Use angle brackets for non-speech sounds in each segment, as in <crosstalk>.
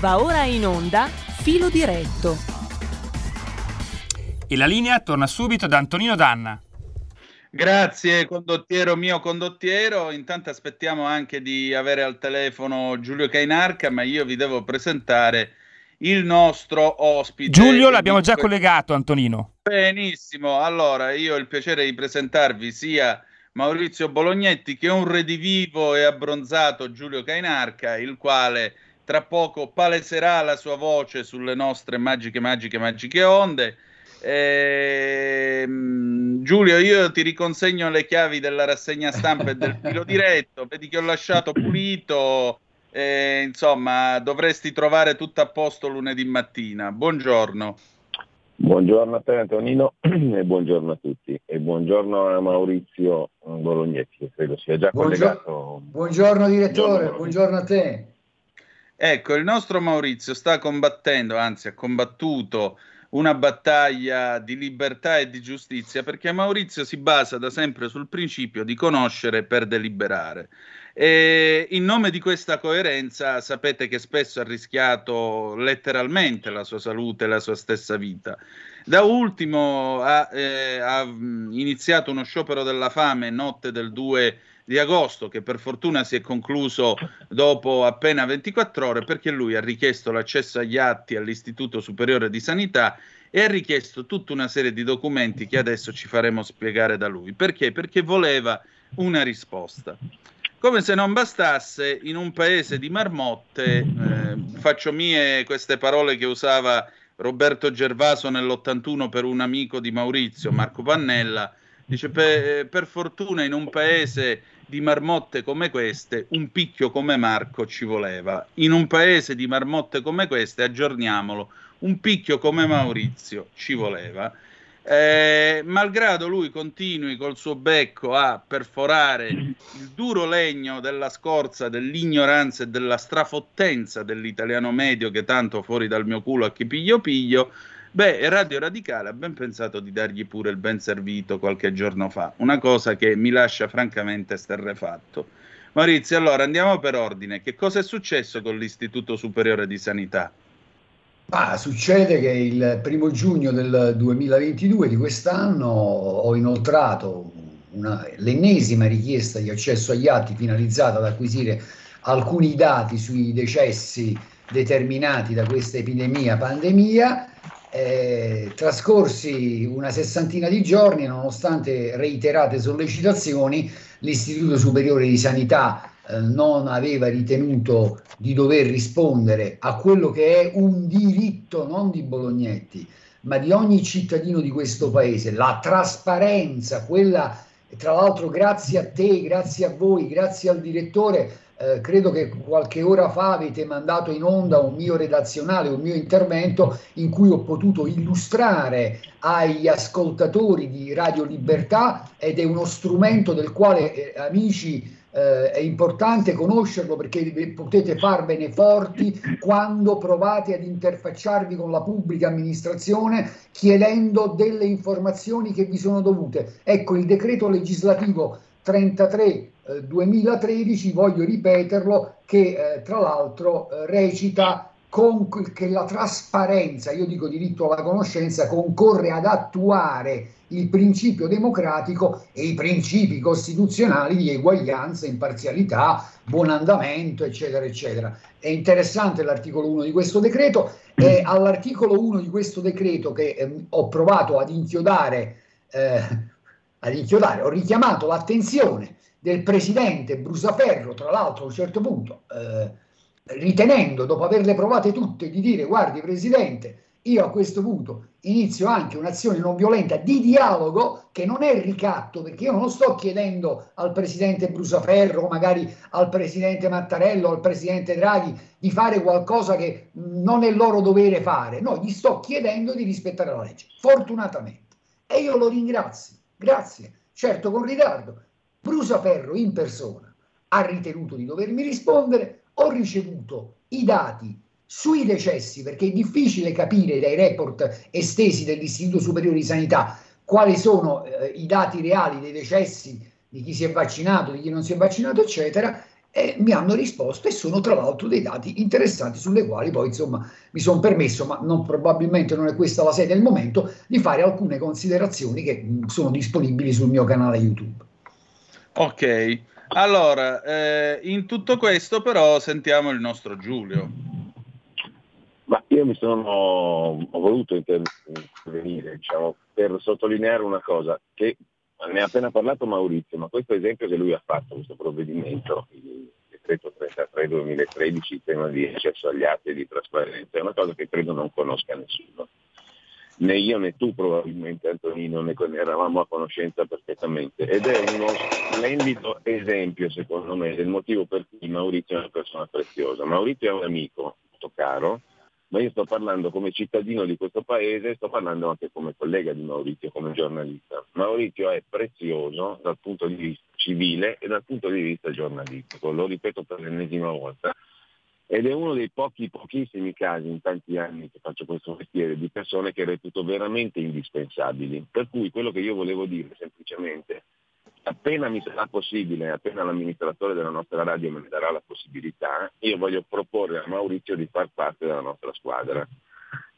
Va ora in onda Filo diretto. E la linea torna subito da Antonino Danna. Grazie condottiero mio condottiero, intanto aspettiamo anche di avere al telefono Giulio Cainarca, ma io vi devo presentare il nostro ospite. Giulio l'abbiamo già collegato Antonino. Benissimo, allora io ho il piacere di presentarvi sia Maurizio Bolognetti che un redivivo e abbronzato Giulio Cainarca, il quale tra poco paleserà la sua voce sulle nostre magiche, magiche, magiche onde. Eh, Giulio, io ti riconsegno le chiavi della rassegna stampa e del <laughs> filo diretto. Vedi che ho lasciato pulito. Eh, insomma, dovresti trovare tutto a posto lunedì mattina. Buongiorno. Buongiorno a te Antonino <clears throat> e buongiorno a tutti e buongiorno a Maurizio Bolognetti che credo sia già buongiorno, collegato. Buongiorno direttore, buongiorno, buongiorno a te. Ecco, il nostro Maurizio sta combattendo, anzi ha combattuto una battaglia di libertà e di giustizia perché Maurizio si basa da sempre sul principio di conoscere per deliberare. E in nome di questa coerenza sapete che spesso ha rischiato letteralmente la sua salute e la sua stessa vita. Da ultimo ha, eh, ha iniziato uno sciopero della fame notte del 2 di agosto, che per fortuna si è concluso dopo appena 24 ore, perché lui ha richiesto l'accesso agli atti all'Istituto Superiore di Sanità e ha richiesto tutta una serie di documenti che adesso ci faremo spiegare da lui. Perché? Perché voleva una risposta. Come se non bastasse, in un paese di marmotte, eh, faccio mie queste parole che usava Roberto Gervaso nell'81 per un amico di Maurizio, Marco Pannella, dice per, per fortuna in un paese di marmotte come queste, un picchio come Marco ci voleva. In un paese di marmotte come queste, aggiorniamolo, un picchio come Maurizio ci voleva. Eh, malgrado lui continui col suo becco a perforare il duro legno della scorza, dell'ignoranza e della strafottenza dell'italiano medio che tanto fuori dal mio culo a chi piglio piglio, Beh, Radio Radicale ha ben pensato di dargli pure il ben servito qualche giorno fa, una cosa che mi lascia francamente sterrefatto. Maurizio, allora andiamo per ordine. Che cosa è successo con l'Istituto Superiore di Sanità? Ah, succede che il primo giugno del 2022 di quest'anno ho inoltrato una, l'ennesima richiesta di accesso agli atti finalizzata ad acquisire alcuni dati sui decessi determinati da questa epidemia pandemia eh, trascorsi una sessantina di giorni, nonostante reiterate sollecitazioni, l'Istituto Superiore di Sanità eh, non aveva ritenuto di dover rispondere a quello che è un diritto non di Bolognetti, ma di ogni cittadino di questo paese, la trasparenza, quella tra l'altro grazie a te, grazie a voi, grazie al direttore eh, credo che qualche ora fa avete mandato in onda un mio redazionale, un mio intervento in cui ho potuto illustrare agli ascoltatori di Radio Libertà ed è uno strumento del quale, eh, amici, eh, è importante conoscerlo perché potete farvene forti quando provate ad interfacciarvi con la pubblica amministrazione chiedendo delle informazioni che vi sono dovute. Ecco, il decreto legislativo 33 2013, voglio ripeterlo, che eh, tra l'altro eh, recita con, che la trasparenza, io dico diritto alla conoscenza, concorre ad attuare il principio democratico e i principi costituzionali di eguaglianza, imparzialità, buon andamento, eccetera, eccetera. È interessante l'articolo 1 di questo decreto e all'articolo 1 di questo decreto che eh, ho provato ad inchiodare, eh, ad inchiodare, ho richiamato l'attenzione del presidente Brusaferro, tra l'altro a un certo punto, eh, ritenendo, dopo averle provate tutte, di dire guardi presidente, io a questo punto inizio anche un'azione non violenta di dialogo che non è ricatto, perché io non sto chiedendo al presidente Brusaferro, magari al presidente Mattarello, al presidente Draghi di fare qualcosa che non è loro dovere fare, no, gli sto chiedendo di rispettare la legge, fortunatamente. E io lo ringrazio, grazie, certo con ritardo, Brusaferro in persona ha ritenuto di dovermi rispondere, ho ricevuto i dati sui decessi, perché è difficile capire dai report estesi dell'Istituto Superiore di Sanità quali sono eh, i dati reali dei decessi di chi si è vaccinato, di chi non si è vaccinato, eccetera, e mi hanno risposto e sono tra l'altro dei dati interessanti sulle quali poi insomma mi sono permesso, ma non, probabilmente non è questa la sede il momento, di fare alcune considerazioni che mh, sono disponibili sul mio canale YouTube. Ok, allora eh, in tutto questo però sentiamo il nostro Giulio. Ma io mi sono ho voluto intervenire diciamo, per sottolineare una cosa che ne ha appena parlato Maurizio, ma questo esempio che lui ha fatto, questo provvedimento, il decreto 33-2013, il tema di accesso agli atti e di trasparenza, è una cosa che credo non conosca nessuno. Né io né tu probabilmente Antonino ne eravamo a conoscenza perfettamente ed è uno splendido esempio secondo me del motivo per cui Maurizio è una persona preziosa. Maurizio è un amico molto caro, ma io sto parlando come cittadino di questo paese, sto parlando anche come collega di Maurizio, come giornalista. Maurizio è prezioso dal punto di vista civile e dal punto di vista giornalistico, lo ripeto per l'ennesima volta, ed è uno dei pochi, pochissimi casi in tanti anni che faccio questo mestiere di persone che reputo veramente indispensabili. Per cui quello che io volevo dire semplicemente appena mi sarà possibile, appena l'amministratore della nostra radio me ne darà la possibilità, io voglio proporre a Maurizio di far parte della nostra squadra.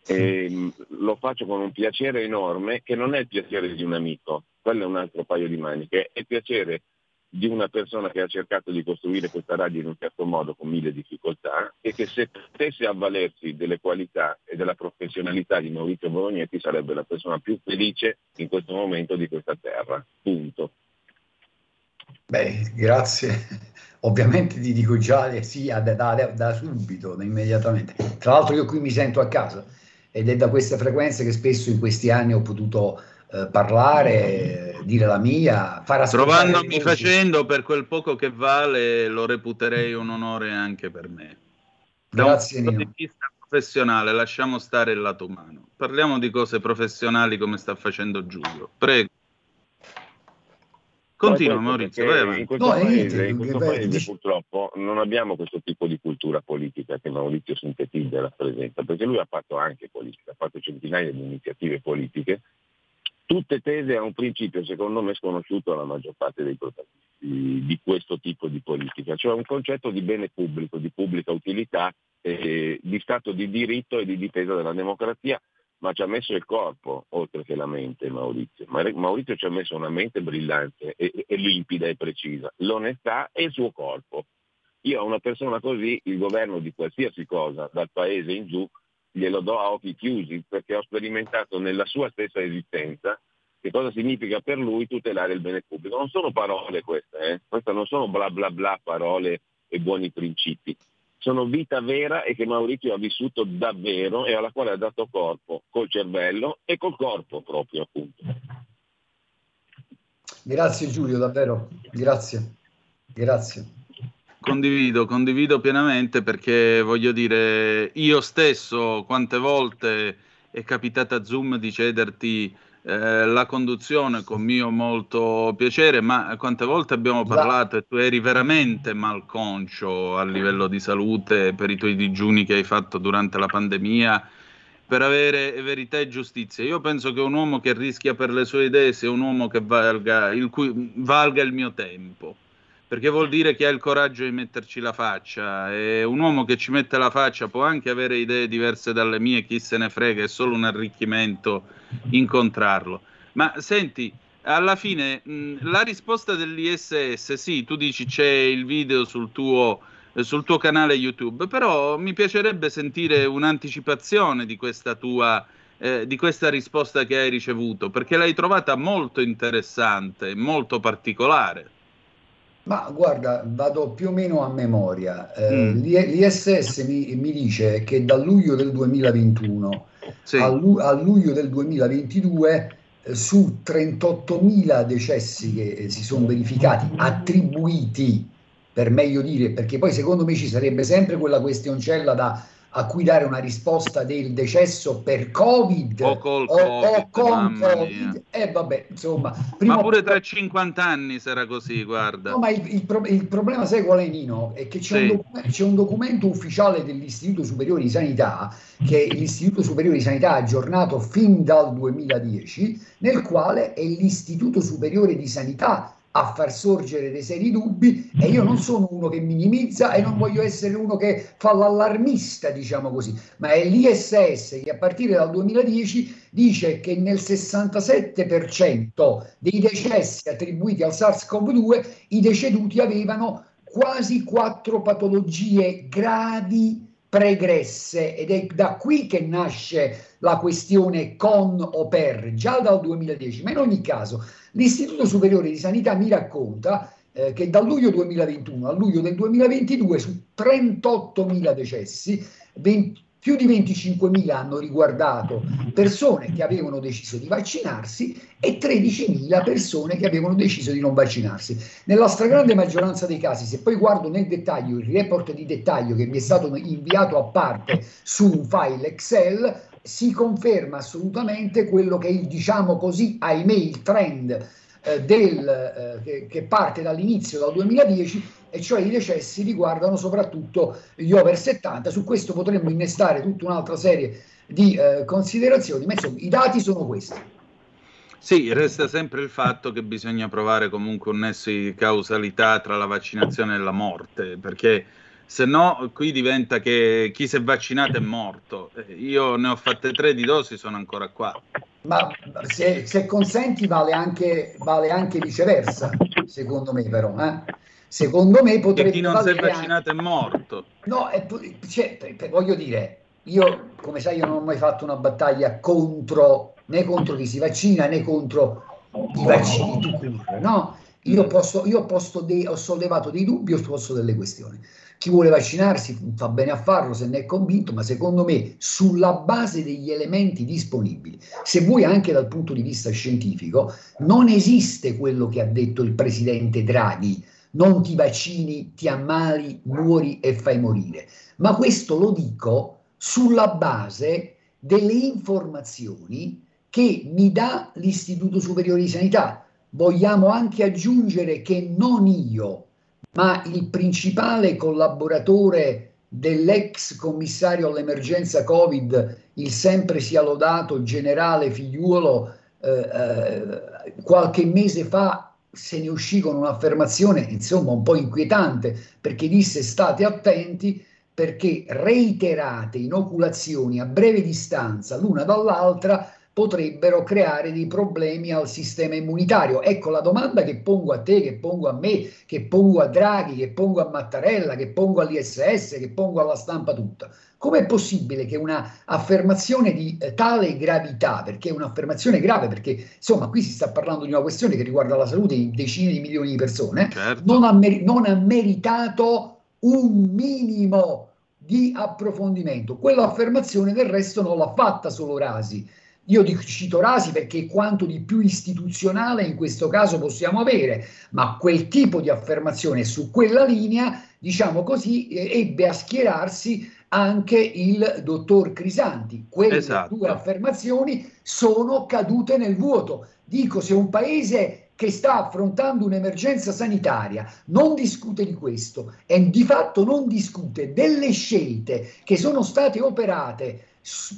E mm, lo faccio con un piacere enorme, che non è il piacere di un amico, quello è un altro paio di maniche, è il piacere di una persona che ha cercato di costruire questa radio in un certo modo con mille difficoltà e che se potesse avvalersi delle qualità e della professionalità di Maurizio Bolognetti sarebbe la persona più felice in questo momento di questa terra. Punto. Beh, grazie. Ovviamente ti dico già sì da, da, da subito, da immediatamente. Tra l'altro io qui mi sento a casa ed è da queste frequenze che spesso in questi anni ho potuto eh, parlare, dire la mia, far. Trovandomi facendo per quel poco che vale, lo reputerei un onore anche per me. Da Grazie, un punto di vista professionale, lasciamo stare il lato umano. Parliamo di cose professionali come sta facendo Giulio. Prego. Continua Maurizio, vai In questo, no, paese, in questo paese purtroppo non abbiamo questo tipo di cultura politica che Maurizio sintetizza e rappresenta, perché lui ha fatto anche politica, ha fatto centinaia di iniziative politiche, tutte tese a un principio secondo me sconosciuto alla maggior parte dei protagonisti di questo tipo di politica, cioè un concetto di bene pubblico, di pubblica utilità, eh, di stato di diritto e di difesa della democrazia ma ci ha messo il corpo oltre che la mente Maurizio. Maurizio ci ha messo una mente brillante e, e limpida e precisa, l'onestà e il suo corpo. Io a una persona così il governo di qualsiasi cosa, dal paese in giù, glielo do a occhi chiusi perché ho sperimentato nella sua stessa esistenza che cosa significa per lui tutelare il bene pubblico. Non sono parole queste, eh? queste non sono bla bla bla parole e buoni principi sono vita vera e che Maurizio ha vissuto davvero e alla quale ha dato corpo col cervello e col corpo proprio appunto. Grazie Giulio, davvero, grazie, grazie. Condivido, condivido pienamente perché voglio dire, io stesso quante volte è capitato a Zoom di cederti eh, la conduzione con mio molto piacere, ma quante volte abbiamo parlato e tu eri veramente malconcio a livello di salute per i tuoi digiuni che hai fatto durante la pandemia per avere verità e giustizia. Io penso che un uomo che rischia per le sue idee sia un uomo che valga il, cui, valga il mio tempo perché vuol dire che ha il coraggio di metterci la faccia e un uomo che ci mette la faccia può anche avere idee diverse dalle mie, chi se ne frega, è solo un arricchimento incontrarlo. Ma senti, alla fine mh, la risposta dell'ISS, sì, tu dici c'è il video sul tuo, eh, sul tuo canale YouTube, però mi piacerebbe sentire un'anticipazione di questa tua... Eh, di questa risposta che hai ricevuto, perché l'hai trovata molto interessante, molto particolare. Ma guarda, vado più o meno a memoria. Eh, mm. L'ISS mi, mi, dice che dal luglio del 2021 sì. a, lu- a, luglio del 2022 eh, su 38.000 decessi che eh, si sono verificati attribuiti, per meglio dire, perché poi secondo me ci sarebbe sempre quella questioncella da a cui dare una risposta del decesso per Covid o, col o, COVID, o con Covid. E eh, vabbè, insomma, ma pure tra 50 anni sarà così, guarda. No, ma il, il, pro, il, problema, sai qual è Nino? È che c'è, sì. un c'è, un documento ufficiale dell'Istituto Superiore di Sanità, che l'Istituto Superiore di Sanità ha aggiornato fin dal 2010, nel quale è l'Istituto Superiore di Sanità a far sorgere dei seri dubbi e io non sono uno che minimizza e non voglio essere uno che fa l'allarmista, diciamo così, ma è l'ISS che a partire dal 2010 dice che nel 67% dei decessi attribuiti al SARS-CoV-2 i deceduti avevano quasi quattro patologie gravi pregresse ed è da qui che nasce la questione con o per, già dal 2010, ma in ogni caso l'Istituto Superiore di Sanità mi racconta eh, che dal luglio 2021 al luglio del 2022 su 38.000 decessi, 20, più di 25.000 hanno riguardato <laughs> persone che avevano deciso di vaccinarsi e 13.000 persone che avevano deciso di non vaccinarsi. Nella stragrande maggioranza dei casi, se poi guardo nel dettaglio il report di dettaglio che mi è stato inviato a parte su un file Excel, si conferma assolutamente quello che è il, diciamo così, ahimè, il trend eh, del, eh, che, parte dall'inizio, dal 2010, e cioè i decessi riguardano soprattutto gli over 70. Su questo potremmo innestare tutta un'altra serie di eh, considerazioni, ma insomma i dati sono questi. Sì, resta sempre il fatto che bisogna provare comunque un nesso di causalità tra la vaccinazione e la morte, perché se no qui diventa che chi si è vaccinato è morto. Io ne ho fatte tre di dosi, sono ancora qua. Ma se, se consenti vale anche, vale anche, viceversa, secondo me però. Eh? Secondo me potrebbe... Che chi non si è vaccinato anche... è morto. No, è, cioè, voglio dire, io come sai io non ho mai fatto una battaglia contro né contro chi si vaccina né contro i vaccini no? Io, posso, io posto dei, ho sollevato dei dubbi, ho posto delle questioni. Chi vuole vaccinarsi fa bene a farlo se ne è convinto, ma secondo me sulla base degli elementi disponibili, se vuoi anche dal punto di vista scientifico, non esiste quello che ha detto il presidente Draghi, non ti vaccini, ti ammali, muori e fai morire. Ma questo lo dico sulla base delle informazioni che mi dà l'Istituto Superiore di Sanità. Vogliamo anche aggiungere che non io, ma il principale collaboratore dell'ex commissario all'emergenza Covid, il sempre sia lodato generale figliuolo, eh, eh, qualche mese fa se ne uscì con un'affermazione insomma un po' inquietante perché disse state attenti perché reiterate inoculazioni a breve distanza l'una dall'altra potrebbero creare dei problemi al sistema immunitario. Ecco la domanda che pongo a te, che pongo a me, che pongo a Draghi, che pongo a Mattarella, che pongo all'ISS, che pongo alla stampa tutta. Com'è possibile che una affermazione di eh, tale gravità, perché è un'affermazione grave, perché insomma qui si sta parlando di una questione che riguarda la salute di decine di milioni di persone, certo. non, ha mer- non ha meritato un minimo di approfondimento. Quell'affermazione del resto non l'ha fatta solo Rasi, io cito Rasi perché quanto di più istituzionale in questo caso possiamo avere, ma quel tipo di affermazione su quella linea, diciamo così, ebbe a schierarsi anche il dottor Crisanti. Quelle esatto. due affermazioni sono cadute nel vuoto. Dico, se un paese che sta affrontando un'emergenza sanitaria non discute di questo e di fatto non discute delle scelte che sono state operate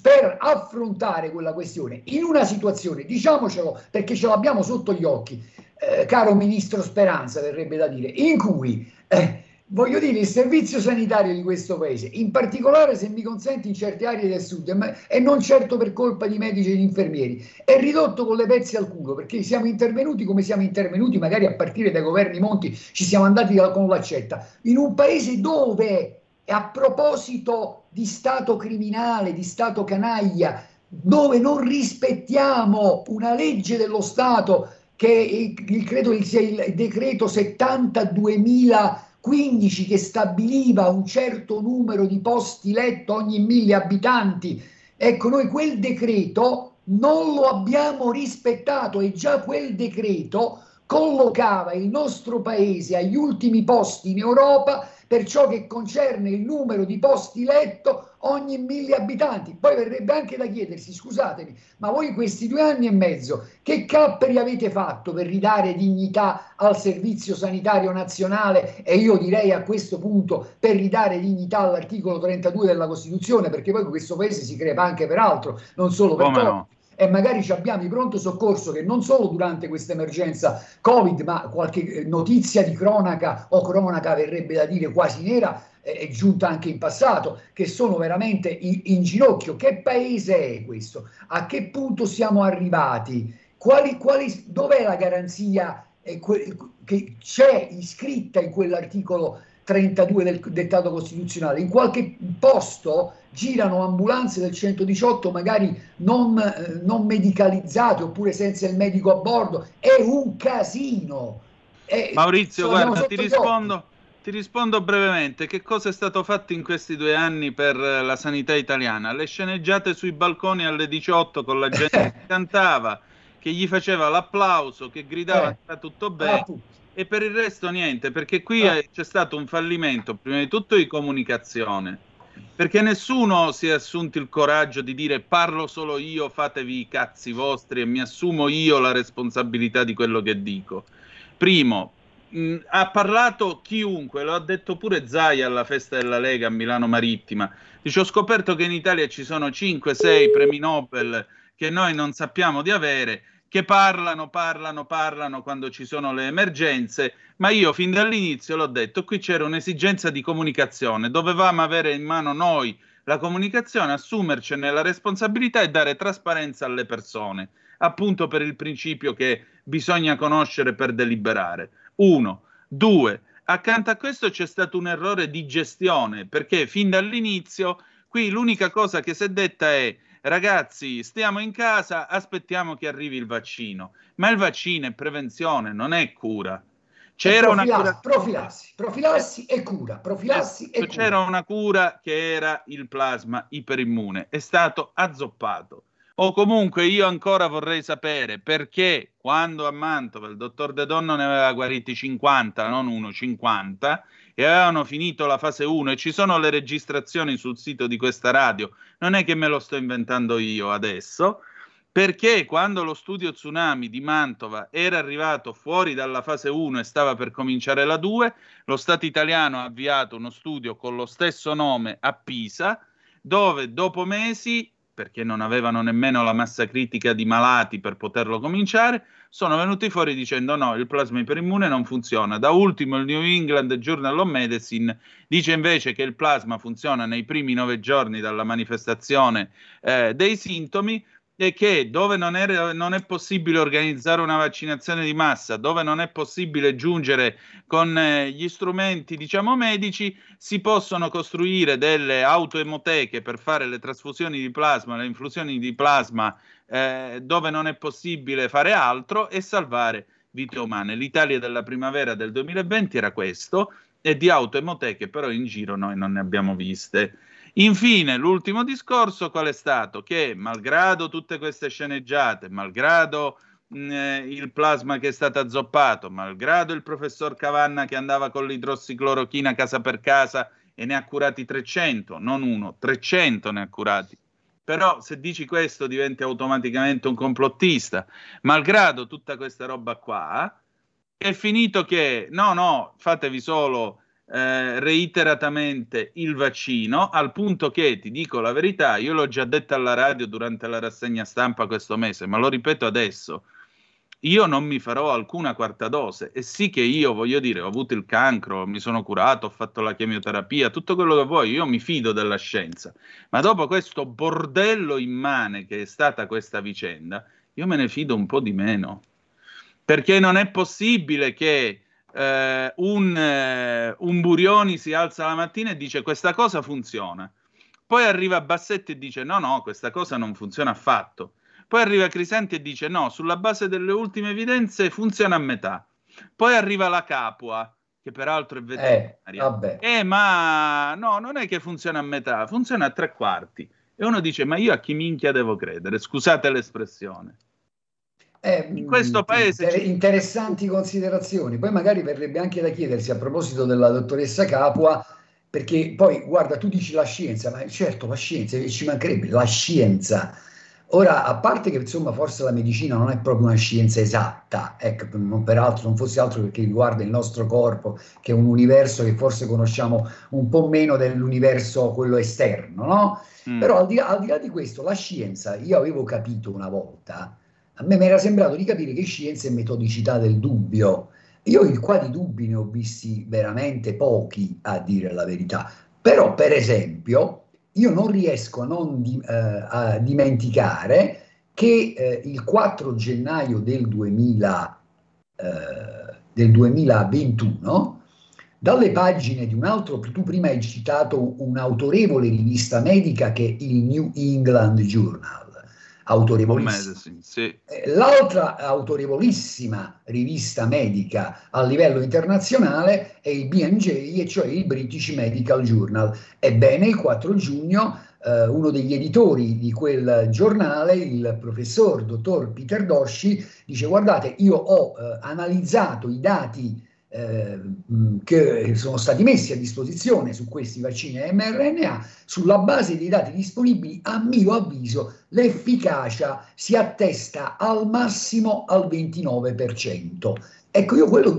per affrontare quella questione in una situazione, diciamocelo perché ce l'abbiamo sotto gli occhi, eh, caro ministro Speranza, verrebbe da dire, in cui eh, voglio dire il servizio sanitario di questo paese, in particolare se mi consenti in certe aree del sud, e non certo per colpa di medici ed infermieri, è ridotto con le pezze al culo perché siamo intervenuti come siamo intervenuti, magari a partire dai governi Monti ci siamo andati con l'accetta, in un paese dove a proposito di Stato criminale, di Stato canaglia, dove non rispettiamo una legge dello Stato che è, credo sia il decreto 72.015 che stabiliva un certo numero di posti letto ogni mille abitanti. Ecco, noi quel decreto non lo abbiamo rispettato e già quel decreto collocava il nostro paese agli ultimi posti in Europa per ciò che concerne il numero di posti letto ogni mille abitanti. Poi verrebbe anche da chiedersi, scusatemi, ma voi in questi due anni e mezzo che capperi avete fatto per ridare dignità al servizio sanitario nazionale e io direi a questo punto per ridare dignità all'articolo 32 della Costituzione, perché poi questo paese si crepa anche per altro, non solo per Come no? E magari abbiamo i pronto soccorso che non solo durante questa emergenza Covid, ma qualche eh, notizia di cronaca o cronaca verrebbe da dire quasi nera è giunta anche in passato, che sono veramente in, in ginocchio. Che paese è questo? A che punto siamo arrivati? Quali, quali, dov'è la garanzia eh, che c'è iscritta in quell'articolo 32 del dettato costituzionale? In qualche posto girano ambulanze del 118 magari non, eh, non medicalizzate oppure senza il medico a bordo. È un casino. È, Maurizio, guarda, ti rispondo. Ti rispondo brevemente. Che cosa è stato fatto in questi due anni per la sanità italiana? Le sceneggiate sui balconi alle 18 con la gente <laughs> che cantava, che gli faceva l'applauso, che gridava eh. sta tutto bene. Ah, e per il resto niente, perché qui ah. c'è stato un fallimento, prima di tutto di comunicazione, perché nessuno si è assunto il coraggio di dire parlo solo io, fatevi i cazzi vostri e mi assumo io la responsabilità di quello che dico. Primo, mh, ha parlato chiunque, lo ha detto pure Zai alla festa della Lega a Milano Marittima. Dice: Ho scoperto che in Italia ci sono 5-6 premi Nobel che noi non sappiamo di avere, che parlano, parlano, parlano quando ci sono le emergenze, ma io fin dall'inizio l'ho detto, qui c'era un'esigenza di comunicazione, dovevamo avere in mano noi la comunicazione, assumercene la responsabilità e dare trasparenza alle persone, appunto per il principio che bisogna conoscere per deliberare. Uno. Due. Accanto a questo c'è stato un errore di gestione, perché fin dall'inizio qui l'unica cosa che si è detta è ragazzi, stiamo in casa, aspettiamo che arrivi il vaccino. Ma il vaccino è prevenzione, non è cura. C'era una cura... profilassi, profilassi e cura, profilassi e C'era cura. una cura che era il plasma iperimmune, è stato azzoppato. O comunque io ancora vorrei sapere perché quando a Mantova il dottor De Donno ne aveva guariti 50, non uno, 50, e avevano finito la fase 1 e ci sono le registrazioni sul sito di questa radio, non è che me lo sto inventando io adesso, perché quando lo studio tsunami di Mantova era arrivato fuori dalla fase 1 e stava per cominciare la 2, lo Stato italiano ha avviato uno studio con lo stesso nome a Pisa, dove dopo mesi perché non avevano nemmeno la massa critica di malati per poterlo cominciare, sono venuti fuori dicendo no, il plasma iperimmune non funziona. Da ultimo il New England Journal of Medicine dice invece che il plasma funziona nei primi nove giorni dalla manifestazione eh, dei sintomi, è che dove non è, non è, possibile organizzare una vaccinazione di massa, dove non è possibile giungere con eh, gli strumenti, diciamo, medici, si possono costruire delle autoemoteche per fare le trasfusioni di plasma, le infusioni di plasma, eh, dove non è possibile fare altro e salvare vite umane. L'Italia della primavera del 2020 era questo, e di autoemoteche però in giro noi non ne abbiamo viste. Infine, l'ultimo discorso qual è stato? Che malgrado tutte queste sceneggiate, malgrado mh, eh, il plasma che è stato azzoppato, malgrado il professor Cavanna che andava con l'idrossiclorochina casa per casa e ne ha curati 300, non uno, 300 ne ha curati. Però se dici questo diventi automaticamente un complottista. Malgrado tutta questa roba qua, è finito che no, no, fatevi solo eh, reiteratamente il vaccino, al punto che ti dico la verità, io l'ho già detto alla radio durante la rassegna stampa questo mese, ma lo ripeto adesso. Io non mi farò alcuna quarta dose e sì che io voglio dire, ho avuto il cancro, mi sono curato, ho fatto la chemioterapia, tutto quello che vuoi, io mi fido della scienza. Ma dopo questo bordello immane che è stata questa vicenda, io me ne fido un po' di meno. Perché non è possibile che eh, un, eh, un Burioni si alza la mattina e dice questa cosa funziona. Poi arriva Bassetti e dice no, no, questa cosa non funziona affatto. Poi arriva Crisenti e dice no, sulla base delle ultime evidenze funziona a metà. Poi arriva la Capua, che peraltro è veterinaria. Eh, eh, ma no, non è che funziona a metà, funziona a tre quarti. E uno dice ma io a chi minchia devo credere? Scusate l'espressione. Eh, in questo paese inter- interessanti considerazioni. Poi magari verrebbe anche da chiedersi a proposito della dottoressa Capua, perché poi guarda, tu dici la scienza, ma certo la scienza, ci mancherebbe la scienza. Ora, a parte che insomma forse la medicina non è proprio una scienza esatta, ecco, non peraltro non fosse altro perché riguarda il nostro corpo, che è un universo che forse conosciamo un po' meno dell'universo quello esterno, no? Mm. Però al di, là, al di là di questo, la scienza, io avevo capito una volta, a me mi era sembrato di capire che scienza è metodicità del dubbio. Io qua di dubbi ne ho visti veramente pochi, a dire la verità. Però, per esempio, io non riesco a, non di, eh, a dimenticare che eh, il 4 gennaio del, 2000, eh, del 2021 dalle pagine di un altro, tu prima hai citato un'autorevole rivista medica che è il New England Journal autorevolissima. Sì. Eh, l'altra autorevolissima rivista medica a livello internazionale è il BMJ, e cioè il British Medical Journal. Ebbene, il 4 giugno eh, uno degli editori di quel giornale, il professor dottor Peter Doshi, dice guardate, io ho eh, analizzato i dati eh, che sono stati messi a disposizione su questi vaccini mRNA, sulla base dei dati disponibili, a mio avviso l'efficacia si attesta al massimo al 29%. Ecco, io quello,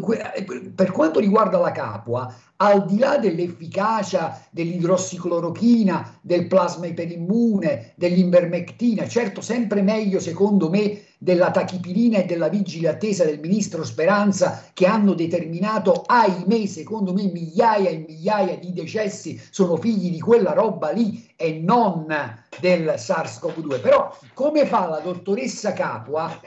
per quanto riguarda la capua, al di là dell'efficacia dell'idrossiclorochina, del plasma iperimmune, dell'invermectina, certo sempre meglio secondo me della tachipirina e della vigile attesa del ministro Speranza che hanno determinato, ahimè, secondo me migliaia e migliaia di decessi sono figli di quella roba lì e non del SARS-CoV-2. Però come fa la dottoressa Capua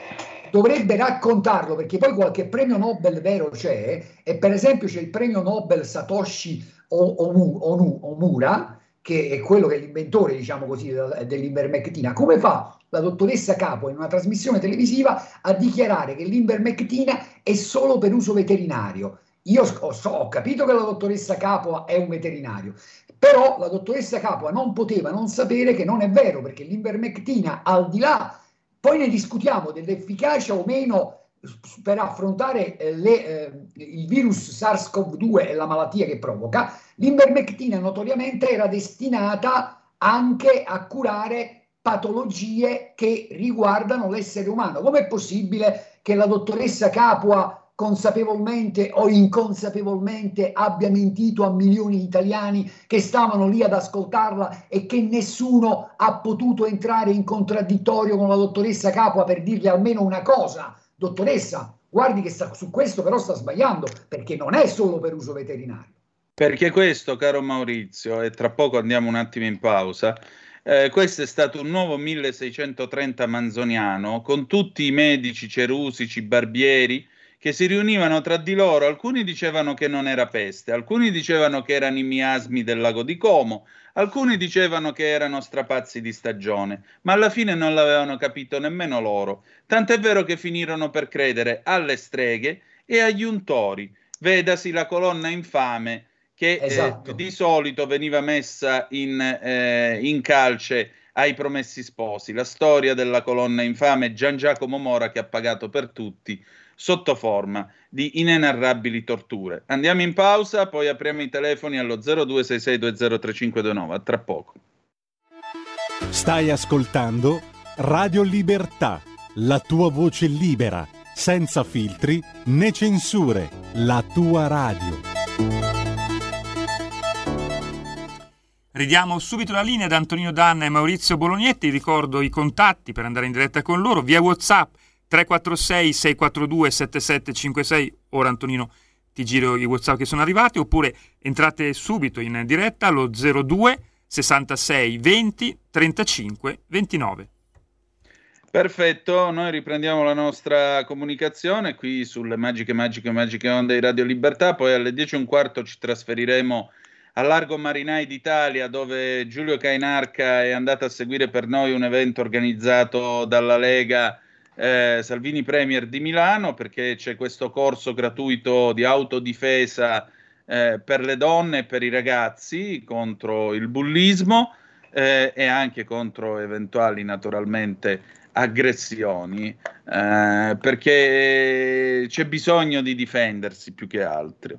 dovrebbe raccontarlo perché poi qualche premio Nobel vero c'è e per esempio c'è il premio Nobel Satoshi Omura che è quello che è l'inventore diciamo così dell'invermectina come fa la dottoressa Capo in una trasmissione televisiva a dichiarare che l'invermectina è solo per uso veterinario? Io ho, so, ho capito che la dottoressa Capua è un veterinario, però la dottoressa Capua non poteva non sapere che non è vero, perché l'invermectina, al di là poi ne discutiamo dell'efficacia o meno per affrontare eh, le, eh, il virus SARS-CoV-2 e la malattia che provoca. L'invermectina notoriamente era destinata anche a curare patologie che riguardano l'essere umano. Com'è possibile che la dottoressa Capua consapevolmente o inconsapevolmente abbia mentito a milioni di italiani che stavano lì ad ascoltarla e che nessuno ha potuto entrare in contraddittorio con la dottoressa Capua per dirgli almeno una cosa. Dottoressa, guardi che sta, su questo però sta sbagliando perché non è solo per uso veterinario. Perché questo, caro Maurizio, e tra poco andiamo un attimo in pausa, eh, questo è stato un nuovo 1630 manzoniano con tutti i medici cerusici, barbieri, che si riunivano tra di loro. Alcuni dicevano che non era peste, alcuni dicevano che erano i miasmi del lago di Como, alcuni dicevano che erano strapazzi di stagione, ma alla fine non l'avevano capito nemmeno loro. Tant'è vero che finirono per credere alle streghe e agli untori. Vedasi la colonna infame che eh, esatto. eh, di solito veniva messa in, eh, in calce ai promessi sposi. La storia della colonna infame Gian Giacomo Mora che ha pagato per tutti sotto forma di inenarrabili torture. Andiamo in pausa, poi apriamo i telefoni allo 0266203529. A tra poco. Stai ascoltando Radio Libertà, la tua voce libera, senza filtri né censure, la tua radio. Ridiamo subito la linea da Antonino Danna e Maurizio Bolognetti. Ricordo i contatti per andare in diretta con loro via WhatsApp 346 642 7756. Ora Antonino ti giro i WhatsApp che sono arrivati oppure entrate subito in diretta allo 02 66 20 35 29. Perfetto, noi riprendiamo la nostra comunicazione qui sulle magiche, magiche, magiche onde di Radio Libertà, poi alle 10 e un quarto ci trasferiremo a Largo Marinai d'Italia dove Giulio Cainarca è andato a seguire per noi un evento organizzato dalla Lega eh, Salvini Premier di Milano perché c'è questo corso gratuito di autodifesa eh, per le donne e per i ragazzi contro il bullismo eh, e anche contro eventuali naturalmente aggressioni eh, perché c'è bisogno di difendersi più che altro.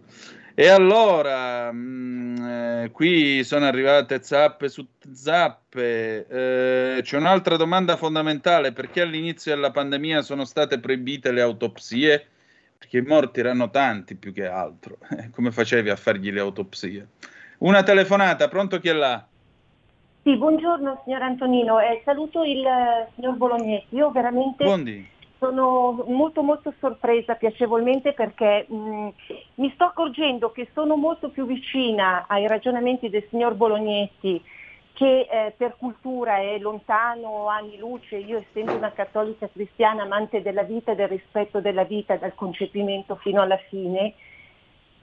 E allora, mh, mm, eh, qui sono arrivate zappe su zappe. Eh, c'è un'altra domanda fondamentale: perché all'inizio della pandemia sono state proibite le autopsie? Perché i morti erano tanti più che altro. <laughs> Come facevi a fargli le autopsie? Una telefonata, pronto chi è là? Sì, buongiorno signor Antonino, eh, saluto il eh, signor Bolognetti. Io veramente Buondì. Sono molto molto sorpresa piacevolmente perché mh, mm, mi sto accorgendo che sono molto più vicina ai ragionamenti del signor Bolognetti che eh, per cultura è lontano anni luce, io essendo una cattolica cristiana amante della vita e del rispetto della vita dal concepimento fino alla fine,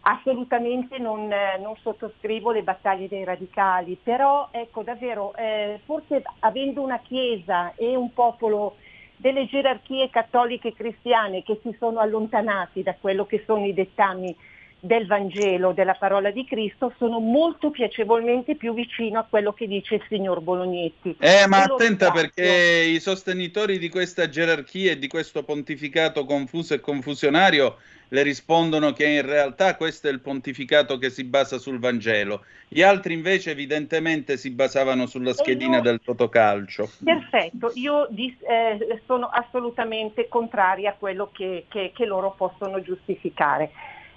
assolutamente non, eh, non, sottoscrivo le battaglie dei radicali, però ecco davvero, eh, forse avendo una Chiesa e un popolo delle gerarchie cattoliche cristiane che si sono allontanati da quello che sono i dettami del Vangelo, della parola di Cristo, sono molto piacevolmente più vicino a quello che dice il signor Bolognetti. Eh, ma attenta perché i sostenitori di questa gerarchia e di questo pontificato confuso e confusionario le rispondono che in realtà questo è il pontificato che si basa sul Vangelo. Gli altri invece evidentemente si basavano sulla schedina io, del Totocalcio. Perfetto, io eh, sono assolutamente contraria a quello che, che, che loro possono giustificare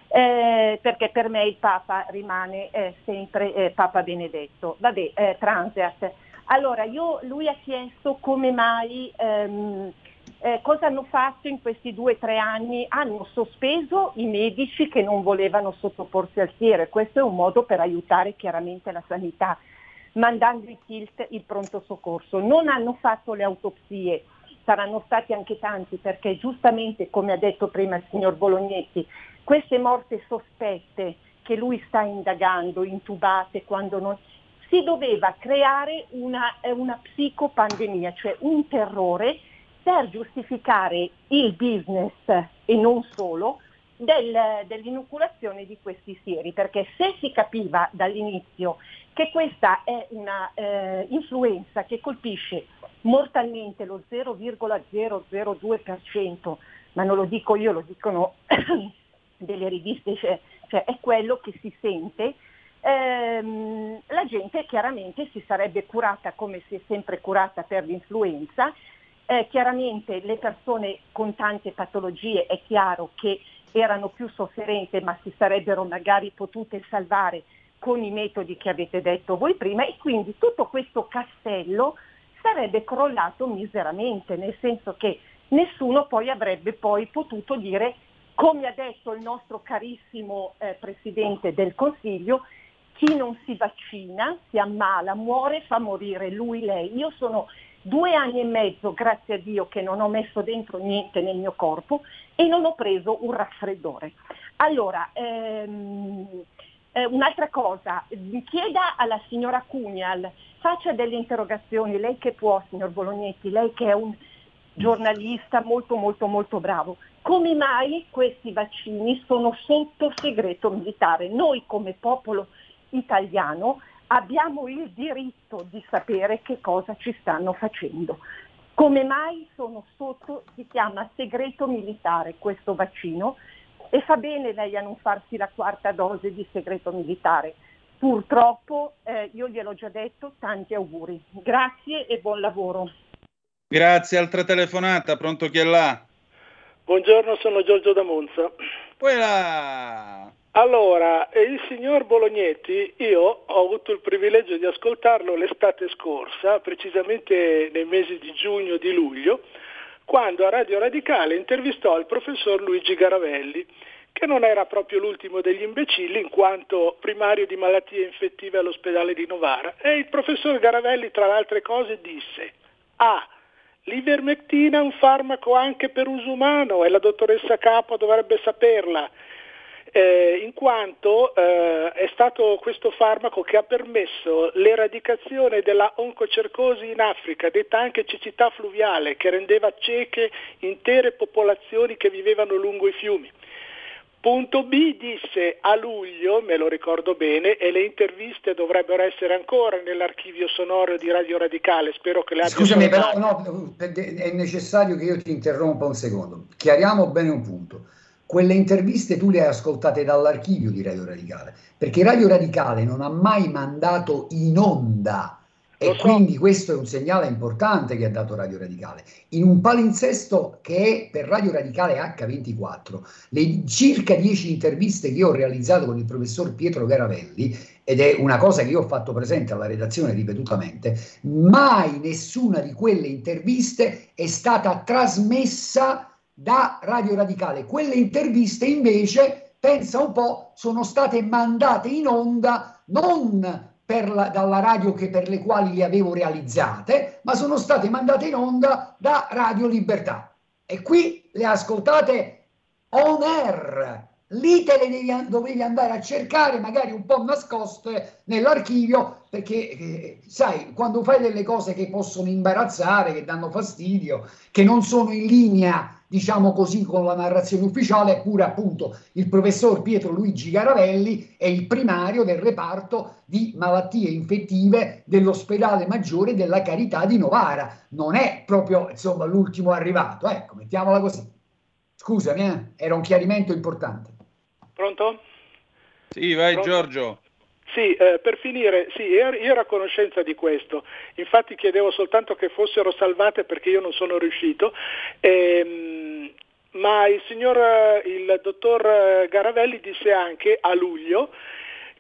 eh, perché per me il Papa rimane eh, sempre eh, Papa Benedetto. Vabbè, eh, Transeat. Allora, io, lui ha chiesto come mai, ehm, eh, cosa hanno fatto in questi due o tre anni? Hanno sospeso i medici che non volevano sottoporsi al siero questo è un modo per aiutare chiaramente la sanità, mandando in tilt il pronto soccorso. Non hanno fatto le autopsie, saranno stati anche tanti perché giustamente, come ha detto prima il signor Bolognetti, queste morti sospette che lui sta indagando, intubate, quando non... Si doveva creare una, eh, una psicopandemia, cioè un terrore per giustificare il business e non solo del, dell'inoculazione di questi sieri, perché se si capiva dall'inizio che questa è una eh, influenza che colpisce mortalmente lo 0,002%, ma non lo dico io, lo dicono <coughs> delle riviste, cioè, cioè è quello che si sente, ehm, la gente chiaramente si sarebbe curata come si è sempre curata per l'influenza, eh, chiaramente le persone con tante patologie è chiaro che erano più sofferenti ma si sarebbero magari potute salvare con i metodi che avete detto voi prima e quindi tutto questo castello sarebbe crollato miseramente, nel senso che nessuno poi avrebbe poi potuto dire come ha detto il nostro carissimo eh, Presidente del Consiglio, chi non si vaccina si ammala, muore, fa morire lui, lei. Io sono due anni e mezzo, grazie a Dio, che non ho messo dentro niente nel mio corpo e non ho preso un raffreddore. Allora, ehm, eh, un'altra cosa, chieda alla signora Cugnal, faccia delle interrogazioni, lei che può, signor Bolognetti, lei che è un giornalista molto molto molto bravo, come mai questi vaccini sono sotto segreto militare? Noi come popolo italiano abbiamo il diritto di sapere che cosa ci stanno facendo. Come mai sono sotto, si chiama segreto militare questo vaccino e fa bene lei a non farsi la quarta dose di segreto militare. Purtroppo, eh, io gliel'ho già detto, tanti auguri. Grazie e buon lavoro. Grazie, altra telefonata, pronto chi è là? Buongiorno, sono Giorgio da Monza. Quella. Allora, il signor Bolognetti, io ho avuto il privilegio di ascoltarlo l'estate scorsa, precisamente nei mesi di giugno e di luglio, quando a Radio Radicale intervistò il professor Luigi Garavelli, che non era proprio l'ultimo degli imbecilli in quanto primario di malattie infettive all'ospedale di Novara. E il professor Garavelli, tra le altre cose, disse, ah, L'ivermectina è un farmaco anche per uso umano e la dottoressa Capo dovrebbe saperla, eh, in quanto eh, è stato questo farmaco che ha permesso l'eradicazione della oncocercosi in Africa, detta anche cecità fluviale, che rendeva cieche intere popolazioni che vivevano lungo i fiumi. Punto B disse a luglio, me lo ricordo bene, e le interviste dovrebbero essere ancora nell'archivio sonoro di Radio Radicale, spero che le abbia Scusami, però no, è necessario che io ti interrompa un secondo. Chiariamo bene un punto. quelle interviste tu le hai ascoltate dall'archivio di Radio Radicale, perché Radio Radicale non ha mai mandato in onda e so. quindi questo è un segnale importante che ha dato Radio Radicale. In un palinsesto che è per Radio Radicale H24, le circa 10 interviste che ho realizzato con il professor Pietro Garavelli, ed è una cosa che io ho fatto presente alla redazione ripetutamente, mai nessuna di quelle interviste è stata trasmessa da Radio Radicale. Quelle interviste invece, pensa un po', sono state mandate in onda non la, dalla radio che per le quali le avevo realizzate, ma sono state mandate in onda da Radio Libertà. E qui le ascoltate on air. Lì te le devi, dovevi andare a cercare, magari un po' nascoste nell'archivio, perché eh, sai, quando fai delle cose che possono imbarazzare, che danno fastidio, che non sono in linea diciamo così, con la narrazione ufficiale, eppure appunto il professor Pietro Luigi Garavelli è il primario del reparto di malattie infettive dell'ospedale maggiore della Carità di Novara. Non è proprio insomma l'ultimo arrivato, ecco, mettiamola così. Scusami, eh? era un chiarimento importante. Pronto? Sì, vai Pronto? Giorgio. Sì, eh, per finire, sì, io ero a conoscenza di questo, infatti chiedevo soltanto che fossero salvate perché io non sono riuscito, ehm, ma il signor, il dottor Garavelli disse anche a luglio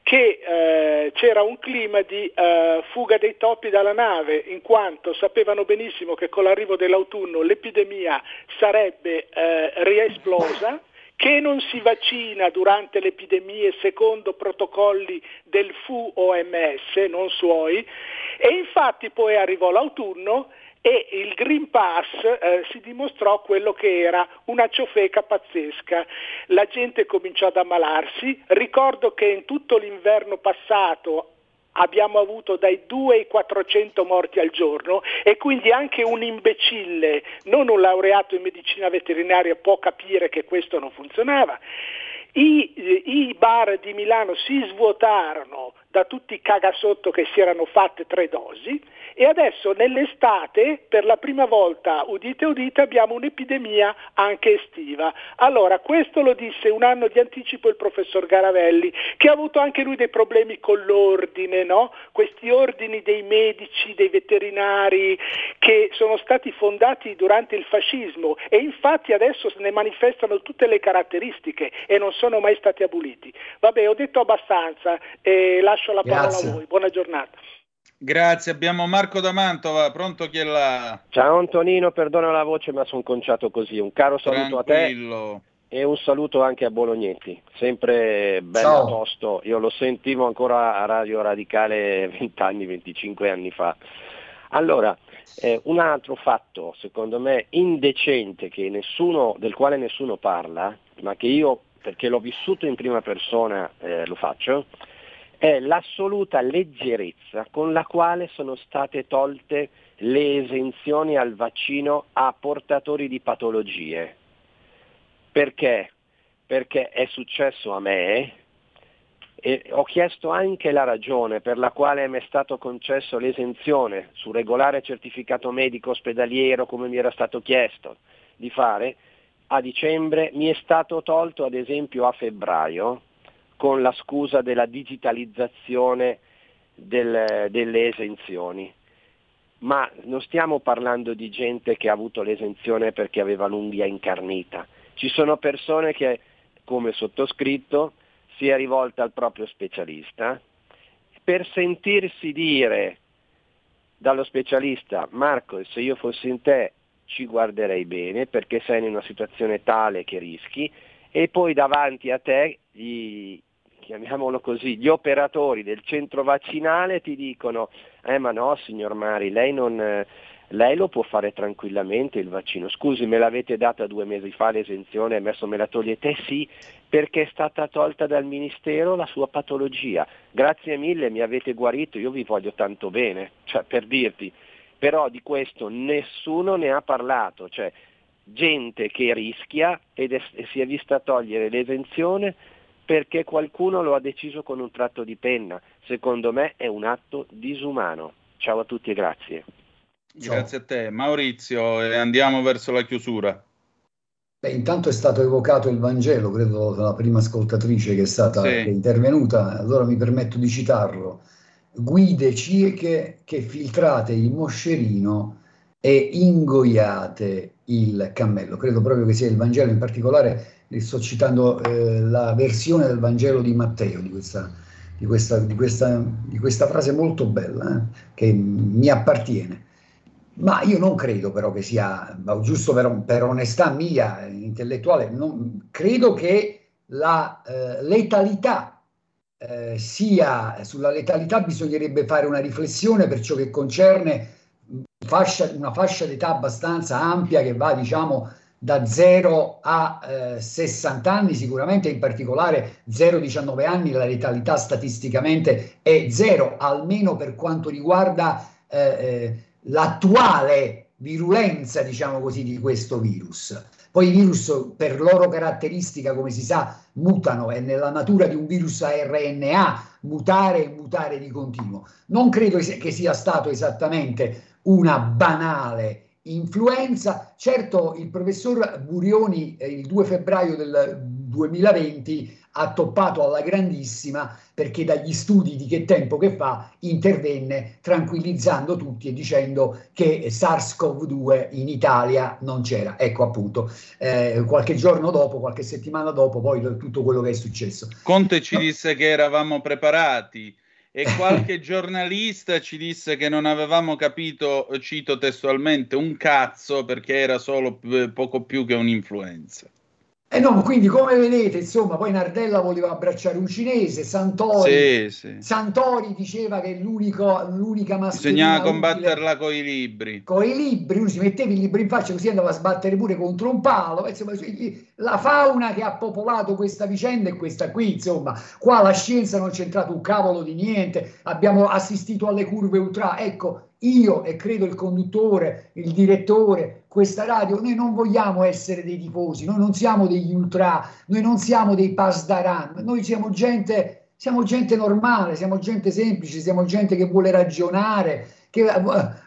che eh, c'era un clima di eh, fuga dei topi dalla nave, in quanto sapevano benissimo che con l'arrivo dell'autunno l'epidemia sarebbe eh, riesplosa che non si vaccina durante le epidemie secondo protocolli del FU OMS, non suoi, e infatti poi arrivò l'autunno e il Green Pass eh, si dimostrò quello che era una ciofeca pazzesca. La gente cominciò ad ammalarsi, ricordo che in tutto l'inverno passato abbiamo avuto dai 2 ai 400 morti al giorno e quindi anche un imbecille, non un laureato in medicina veterinaria, può capire che questo non funzionava. I, I, bar di Milano si svuotarono da tutti i cagasotto che si erano fatte tre dosi e adesso nell'estate per la prima volta, udite udite, abbiamo un'epidemia anche estiva. Allora, questo lo disse un anno di anticipo il professor Garavelli, che ha avuto anche lui dei problemi con l'ordine, no? questi ordini dei medici, dei veterinari, che sono stati fondati durante il fascismo e infatti adesso ne manifestano tutte le caratteristiche e non sono mai stati aboliti. Vabbè, ho detto abbastanza e lascio la parola Grazie. a voi. Buona giornata. Grazie, abbiamo Marco da Mantova, pronto chi è là? Ciao Antonino, perdona la voce ma sono conciato così, un caro saluto Tranquillo. a te e un saluto anche a Bolognetti, sempre bello Ciao. tosto, io lo sentivo ancora a Radio Radicale 20 anni, 25 anni fa. Allora, eh, un altro fatto secondo me indecente nessuno, del quale nessuno parla, ma che io perché l'ho vissuto in prima persona eh, lo faccio, è l'assoluta leggerezza con la quale sono state tolte le esenzioni al vaccino a portatori di patologie. Perché? Perché è successo a me e ho chiesto anche la ragione per la quale mi è stato concesso l'esenzione su regolare certificato medico ospedaliero come mi era stato chiesto di fare. A dicembre mi è stato tolto ad esempio a febbraio con la scusa della digitalizzazione del, delle esenzioni. Ma non stiamo parlando di gente che ha avuto l'esenzione perché aveva l'unghia incarnita. Ci sono persone che, come sottoscritto, si è rivolta al proprio specialista per sentirsi dire dallo specialista Marco, se io fossi in te ci guarderei bene perché sei in una situazione tale che rischi e poi davanti a te gli, chiamiamolo così, gli operatori del centro vaccinale ti dicono, eh ma no signor Mari, lei, non, lei lo può fare tranquillamente il vaccino, scusi me l'avete data due mesi fa l'esenzione e adesso me la togliete? Sì, perché è stata tolta dal Ministero la sua patologia, grazie mille mi avete guarito, io vi voglio tanto bene, cioè per dirti, però di questo nessuno ne ha parlato, cioè gente che rischia ed è, si è vista togliere l'esenzione perché qualcuno lo ha deciso con un tratto di penna. Secondo me è un atto disumano. Ciao a tutti e grazie. Grazie a te. Maurizio, andiamo verso la chiusura. Beh, intanto è stato evocato il Vangelo, credo dalla prima ascoltatrice che è stata sì. che è intervenuta, allora mi permetto di citarlo. Guide cieche che filtrate il moscerino e ingoiate il cammello. Credo proprio che sia il Vangelo, in particolare sto citando eh, la versione del Vangelo di Matteo, di questa, di questa, di questa, di questa frase molto bella, eh, che mi appartiene. Ma io non credo però che sia, giusto per, per onestà mia intellettuale, non, credo che la eh, letalità eh, sia, sulla letalità bisognerebbe fare una riflessione per ciò che concerne fascia, una fascia d'età abbastanza ampia che va diciamo da 0 a eh, 60 anni, sicuramente in particolare 0-19 anni la letalità statisticamente è zero, almeno per quanto riguarda eh, eh l'attuale virulenza, diciamo così, di questo virus. Poi i virus per loro caratteristica, come si sa, mutano, è nella natura di un virus a RNA mutare e mutare di continuo. Non credo che sia stato esattamente una banale influenza. Certo, il professor Burioni eh, il 2 febbraio del 2020 ha toppato alla grandissima perché dagli studi di che tempo che fa intervenne tranquillizzando tutti e dicendo che SARS-CoV-2 in Italia non c'era. Ecco appunto, eh, qualche giorno dopo, qualche settimana dopo, poi tutto quello che è successo. Conte ci no. disse che eravamo preparati e <laughs> qualche giornalista ci disse che non avevamo capito, cito testualmente, un cazzo perché era solo poco più che un'influenza. Eh no, quindi come vedete, insomma, poi Nardella voleva abbracciare un cinese, Santori, sì, sì. Santori diceva che l'unica mascherina... Bisognava combatterla con i libri. Con i libri, uno si metteva il libro in faccia così andava a sbattere pure contro un palo. Insomma, la fauna che ha popolato questa vicenda è questa qui, insomma. Qua la scienza non c'è entrato un cavolo di niente, abbiamo assistito alle curve ultra. Ecco, io e credo il conduttore, il direttore, questa radio, noi non vogliamo essere dei tifosi, noi non siamo degli ultra, noi non siamo dei pasdaran, noi siamo gente, siamo gente normale, siamo gente semplice, siamo gente che vuole ragionare, che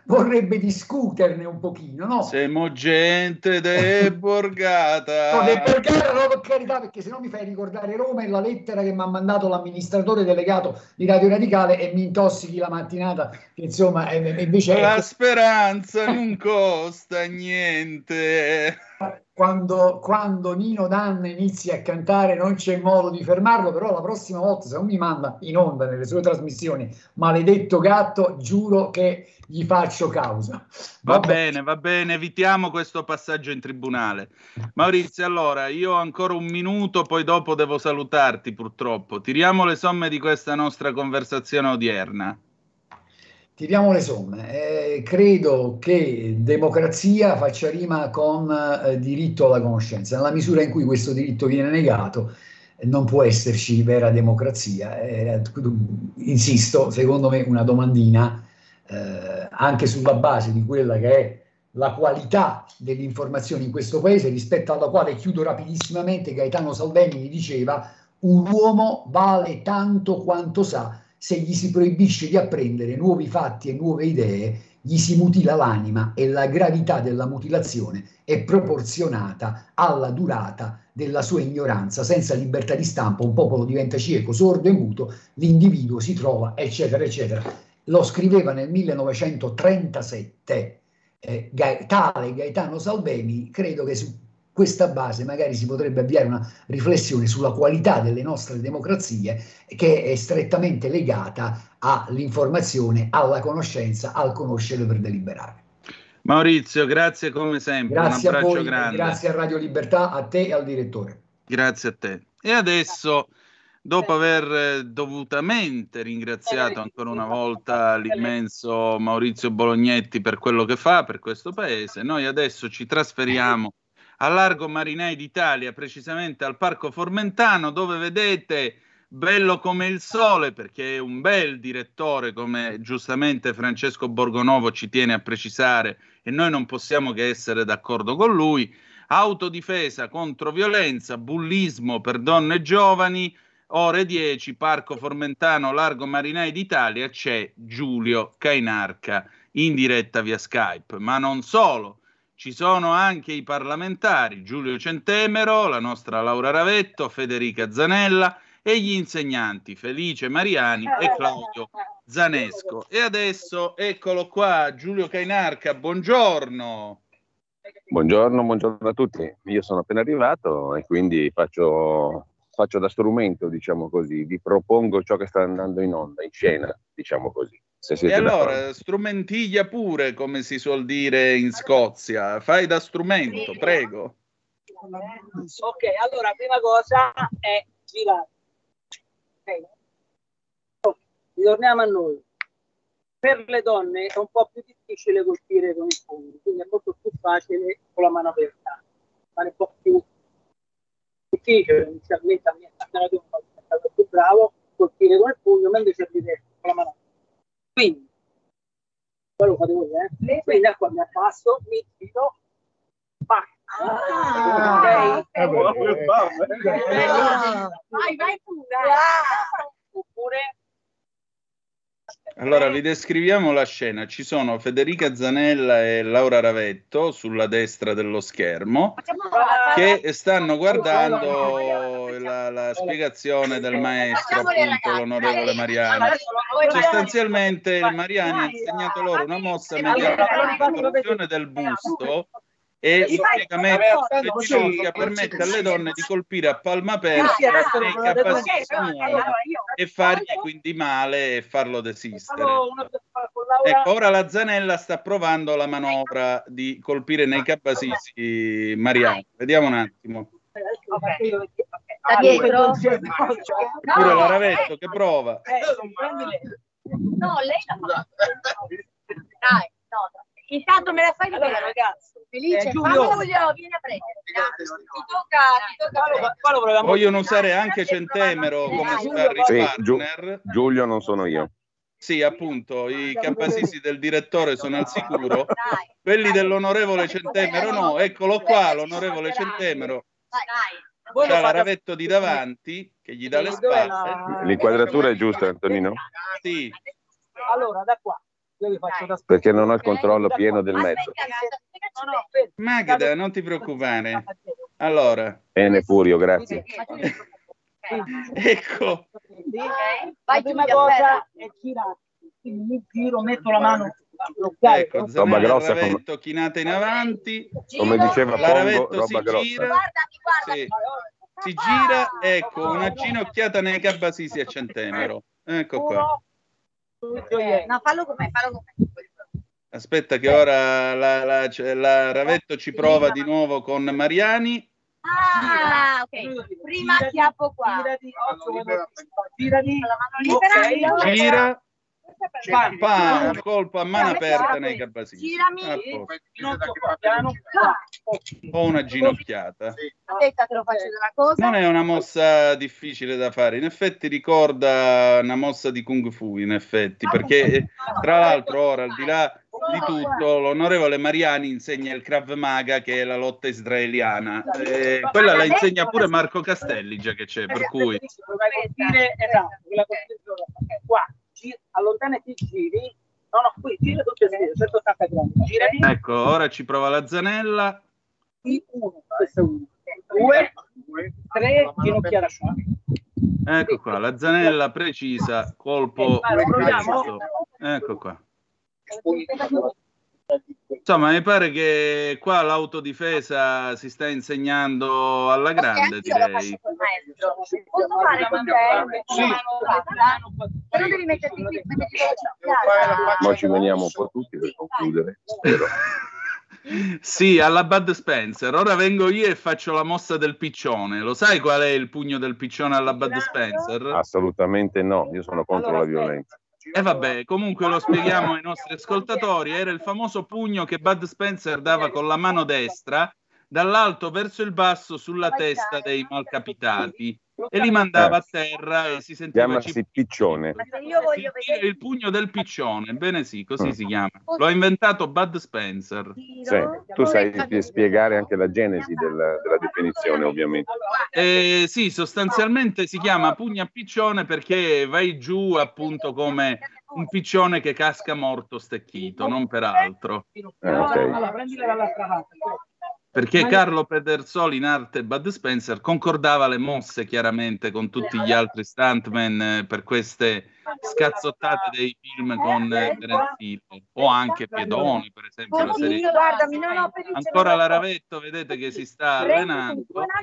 vorrebbe discuterne un pochino, no? Siamo gente deborgata. <laughs> no, deborgata no, per carità, perché se no mi fai ricordare Roma e la lettera che mi ha mandato l'amministratore delegato di Radio Radicale e mi intossichi la mattinata, che insomma è, invece... La speranza non costa niente <laughs> quando, quando, Nino Danna inizia a cantare non c'è modo di fermarlo, però la prossima volta se non mi manda in onda nelle sue trasmissioni, maledetto gatto, giuro che gli faccio causa. Va, va bene, va bene, evitiamo questo passaggio in tribunale. Maurizio, allora, io ho ancora un minuto, poi dopo devo salutarti purtroppo. Tiriamo le somme di questa nostra conversazione odierna tiriamo le somme. Eh, credo che democrazia faccia rima con eh, diritto alla conoscenza. Nella misura in cui questo diritto viene negato, non può esserci vera democrazia. Eh, insisto, secondo me una domandina eh, anche sulla base di quella che è la qualità delle informazioni in questo paese, rispetto alla quale chiudo rapidissimamente, Gaetano Salveni mi diceva un uomo vale tanto quanto sa se gli si proibisce di apprendere nuovi fatti e nuove idee, gli si mutila l'anima e la gravità della mutilazione è proporzionata alla durata della sua ignoranza. Senza libertà di stampa un popolo diventa cieco, sordo e muto, l'individuo si trova, eccetera, eccetera. Lo scriveva nel 1937 eh, tale Gaetano Salvemi, credo che su questa base magari si potrebbe avviare una riflessione sulla qualità delle nostre democrazie che è strettamente legata all'informazione, alla conoscenza, al conoscere per deliberare. Maurizio, grazie come sempre. Grazie a voi, grande. grazie a Radio Libertà, a te e al direttore. Grazie a te. E adesso, dopo aver dovutamente ringraziato ancora una volta l'immenso Maurizio Bolognetti per quello che fa per questo paese, noi adesso ci trasferiamo a Largo Marinai d'Italia, precisamente al Parco Formentano, dove vedete bello come il sole, perché è un bel direttore, come giustamente Francesco Borgonovo ci tiene a precisare, e noi non possiamo che essere d'accordo con lui. Autodifesa contro violenza, bullismo per donne giovani, ore 10, Parco Formentano, Largo Marinai d'Italia, c'è Giulio Cainarca in diretta via Skype, ma non solo ci sono anche i parlamentari Giulio Centemero, la nostra Laura Ravetto, Federica Zanella e gli insegnanti Felice Mariani e Claudio Zanesco. E adesso eccolo qua, Giulio Cainarca, buongiorno. Buongiorno, buongiorno a tutti. Io sono appena arrivato e quindi faccio, faccio da strumento, diciamo così, vi propongo ciò che sta andando in onda, in scena, diciamo così. E allora, d'accordo. strumentiglia pure, come si suol dire in Scozia. Fai da strumento, prego. Ok, allora, prima cosa è girare. Okay. Ritorniamo a noi. Per le donne è un po' più difficile colpire con il pugno, quindi è molto più facile con la mano aperta, ma è un po' più difficile inizialmente a me è stato più bravo colpire con il pugno, mentre c'è di destra con la mano aperta. Quindi, quello fate voi, eh? Quindi da qua mi abbasso, mi giro, Ah, ok. Vai, vai pure. Oppure allora, vi descriviamo la scena. Ci sono Federica Zanella e Laura Ravetto sulla destra dello schermo che stanno guardando la, la spiegazione del maestro, appunto, l'onorevole Mariani. Sostanzialmente il Mariani ha insegnato loro una mossa mediante la del busto e il piegamento delle ginocchia permette alle donne di colpire a palma aperta nei capacissimi e fargli quindi male e farlo desistere. Ecco, ora la Zanella sta provando la manovra di colpire nei capasisi Mariano. Vediamo un attimo. Da dietro? Pure la Ravetto che prova. No, lei la fa. Dai, no, Intanto me la fai vedere, ragazzi. Felice, eh, Giulio. Giulio, vieni a prendere. Ti tocca, ti tocca Vogliono usare anche Centemero come sparring sì, Giulio non sono io. Sì, appunto, i campasisi del direttore sono al sicuro, quelli dell'onorevole Centemero no, eccolo qua, l'onorevole Centemero. C'ha la ravetto di davanti che gli dà le spalle. L'inquadratura è giusta, Antonino? Sì. Allora, da qua. Perché non ho il controllo pieno del mezzo. Magda, non ti preoccupare. Allora. Bene, Furio, grazie. <laughs> ecco. La prima cosa è girare. Quindi mi giro, metto la mano Ecco, roba grossa come... chinata in avanti come diceva ravetto roba si grossa. gira sì. si gira ecco una ginocchiata nei cabasisi a centemero ecco qua No, fallo con me, fallo con me. Aspetta che ora la, la, la Ravetto ci prova di nuovo con Mariani. Ah, ok. Prima chiappo qua. Girati, girati. Gira. Pam, pam, colpo a mano aperta nei cabasini. Girami. Ho una ginocchiata. Aspetta, te lo faccio una cosa. Non è una mossa difficile da fare, in effetti ricorda una mossa di Kung Fu, in effetti, perché tra l'altro ora, al di là di tutto, l'onorevole Mariani insegna il Krav Maga, che è la lotta israeliana. Eh, quella la insegna pure Marco Castelli, già che c'è, per cui... Esatto, qua allontana e ti giri. No, no, qui gira tutti e due, 180 gradi. Girati. Ecco, ora ci prova la zanella. Qui uno, questo è uno. Due, tre, ginocchiara suave. Ecco qua, la zanella precisa, colpo preciso. Ecco qua. Insomma, mi pare che qua l'autodifesa si sta insegnando alla grande, direi. Posso fare con te? Sì. Però devi metterti qui, Ma ci veniamo un po' tutti per concludere, spero. <laughs> Sì, alla Bud Spencer. Ora vengo io e faccio la mossa del piccione. Lo sai qual è il pugno del piccione alla Bud Spencer? Assolutamente no, io sono contro la violenza. E vabbè, comunque lo spieghiamo ai nostri ascoltatori, era il famoso pugno che Bud Spencer dava con la mano destra dall'alto verso il basso sulla testa dei malcapitati e li mandava a terra e si sentiva Chiamasi piccione. vedere il pugno del piccione, bene sì, così mm. si chiama. L'ho inventato Bud Spencer. Sì, tu sai spiegare anche la genesi della, della definizione, ovviamente. Eh, sì, sostanzialmente si chiama pugna piccione perché vai giù appunto come un piccione che casca morto stecchito, non per altro. Eh, okay. Perché Carlo Pedersoli in arte Bud Spencer concordava le mosse chiaramente con tutti gli altri stuntman eh, per queste scazzottate dei film con eh, Terence Hill o anche Piedoni per esempio la serie. ancora la Ravetto vedete che si sta allenando. una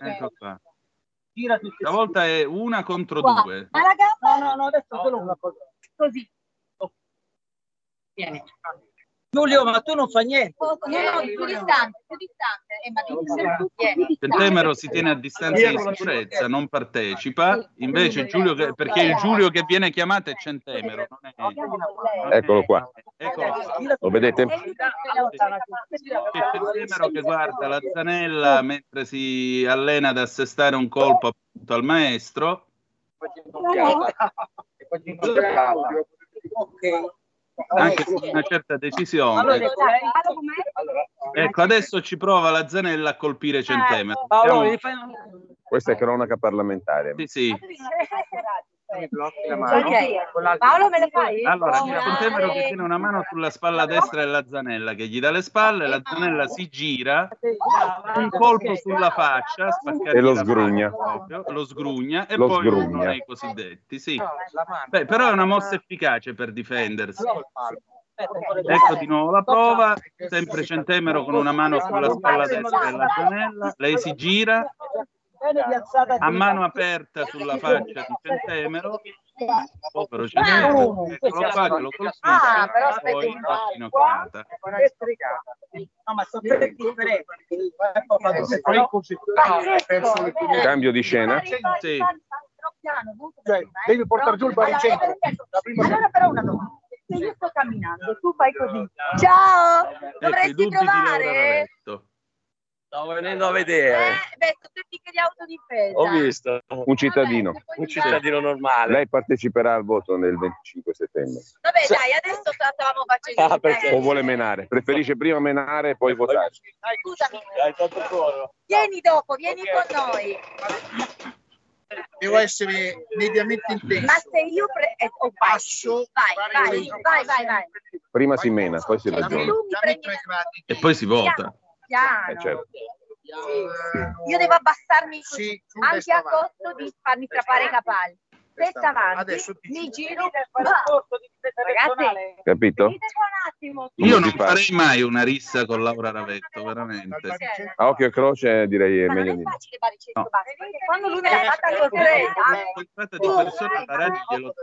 ecco qua. stavolta è una contro due. No no no adesso solo una cosa. Così. Vieni Giulio, ma tu non fai niente. No, no, più distante, più distante. Eh, ma devi Centemero si tiene a distanza di sicurezza, non partecipa. Invece Giulio, che, perché il Giulio che viene chiamato è Centemero. È... Eccolo qua. Eccolo qua. Lo vedete? C'è Centemero che guarda la zanella mentre si allena ad assestare un colpo appunto al maestro. Ok anche con una certa decisione. Ecco, adesso ci prova la Zanella a colpire Centemero. Questa è cronaca parlamentare. Sì, sì. <laughs> Paolo me le fai? Allora, c'è Centemero che tiene una mano sulla spalla destra della Zanella che gli dà le spalle, la Zanella si gira, un colpo sulla faccia, e lo sgrugna. Proprio, lo sgrugna e lo poi sgrugna. i cosiddetti. Sì. Beh, però è una mossa efficace per difendersi. Ecco di nuovo la prova, sempre Centemero con una mano sulla spalla destra della Zanella, lei si gira, a mano aperta sulla faccia di Centemero povero Centemero eccolo qua che lo colpisce ah, però poi fa ginocchiata. Cambio di scena? Sì. Cioè, devi portare giù il baricentro. allora però una domanda. Se io sto camminando tu fai così. Ciao! Dovresti trovare Stavo venendo a vedere. Eh, beh, sono tecniche di autodifesa. Ho visto. Un cittadino. Un cittadino normale. Lei parteciperà al voto nel 25 settembre. Vabbè, sì. dai, adesso stavamo facendo. Ah, o vuole menare? Preferisce prima menare e poi votare? Scusami. Vieni dopo, vieni okay. con noi. Devo essere mediamente intenso. Ma se io pre- eh, oh, passo, vai, vai, vai, vai, vai, Prima si mena, poi si ragiona. E poi si vota piano. Eh, certo. Sì. Io devo abbassarmi così, sì, anche a costo di farmi strappare i capelli. Testa avanti, Adesso ti mi giro per fare corso di Ragazzi, capito? Io non farei mai una rissa con Laura Ravetto, veramente. A occhio e croce direi è meglio di no. Quando lui me l'ha fatta sorpresa. Tratta di persone da radio glielo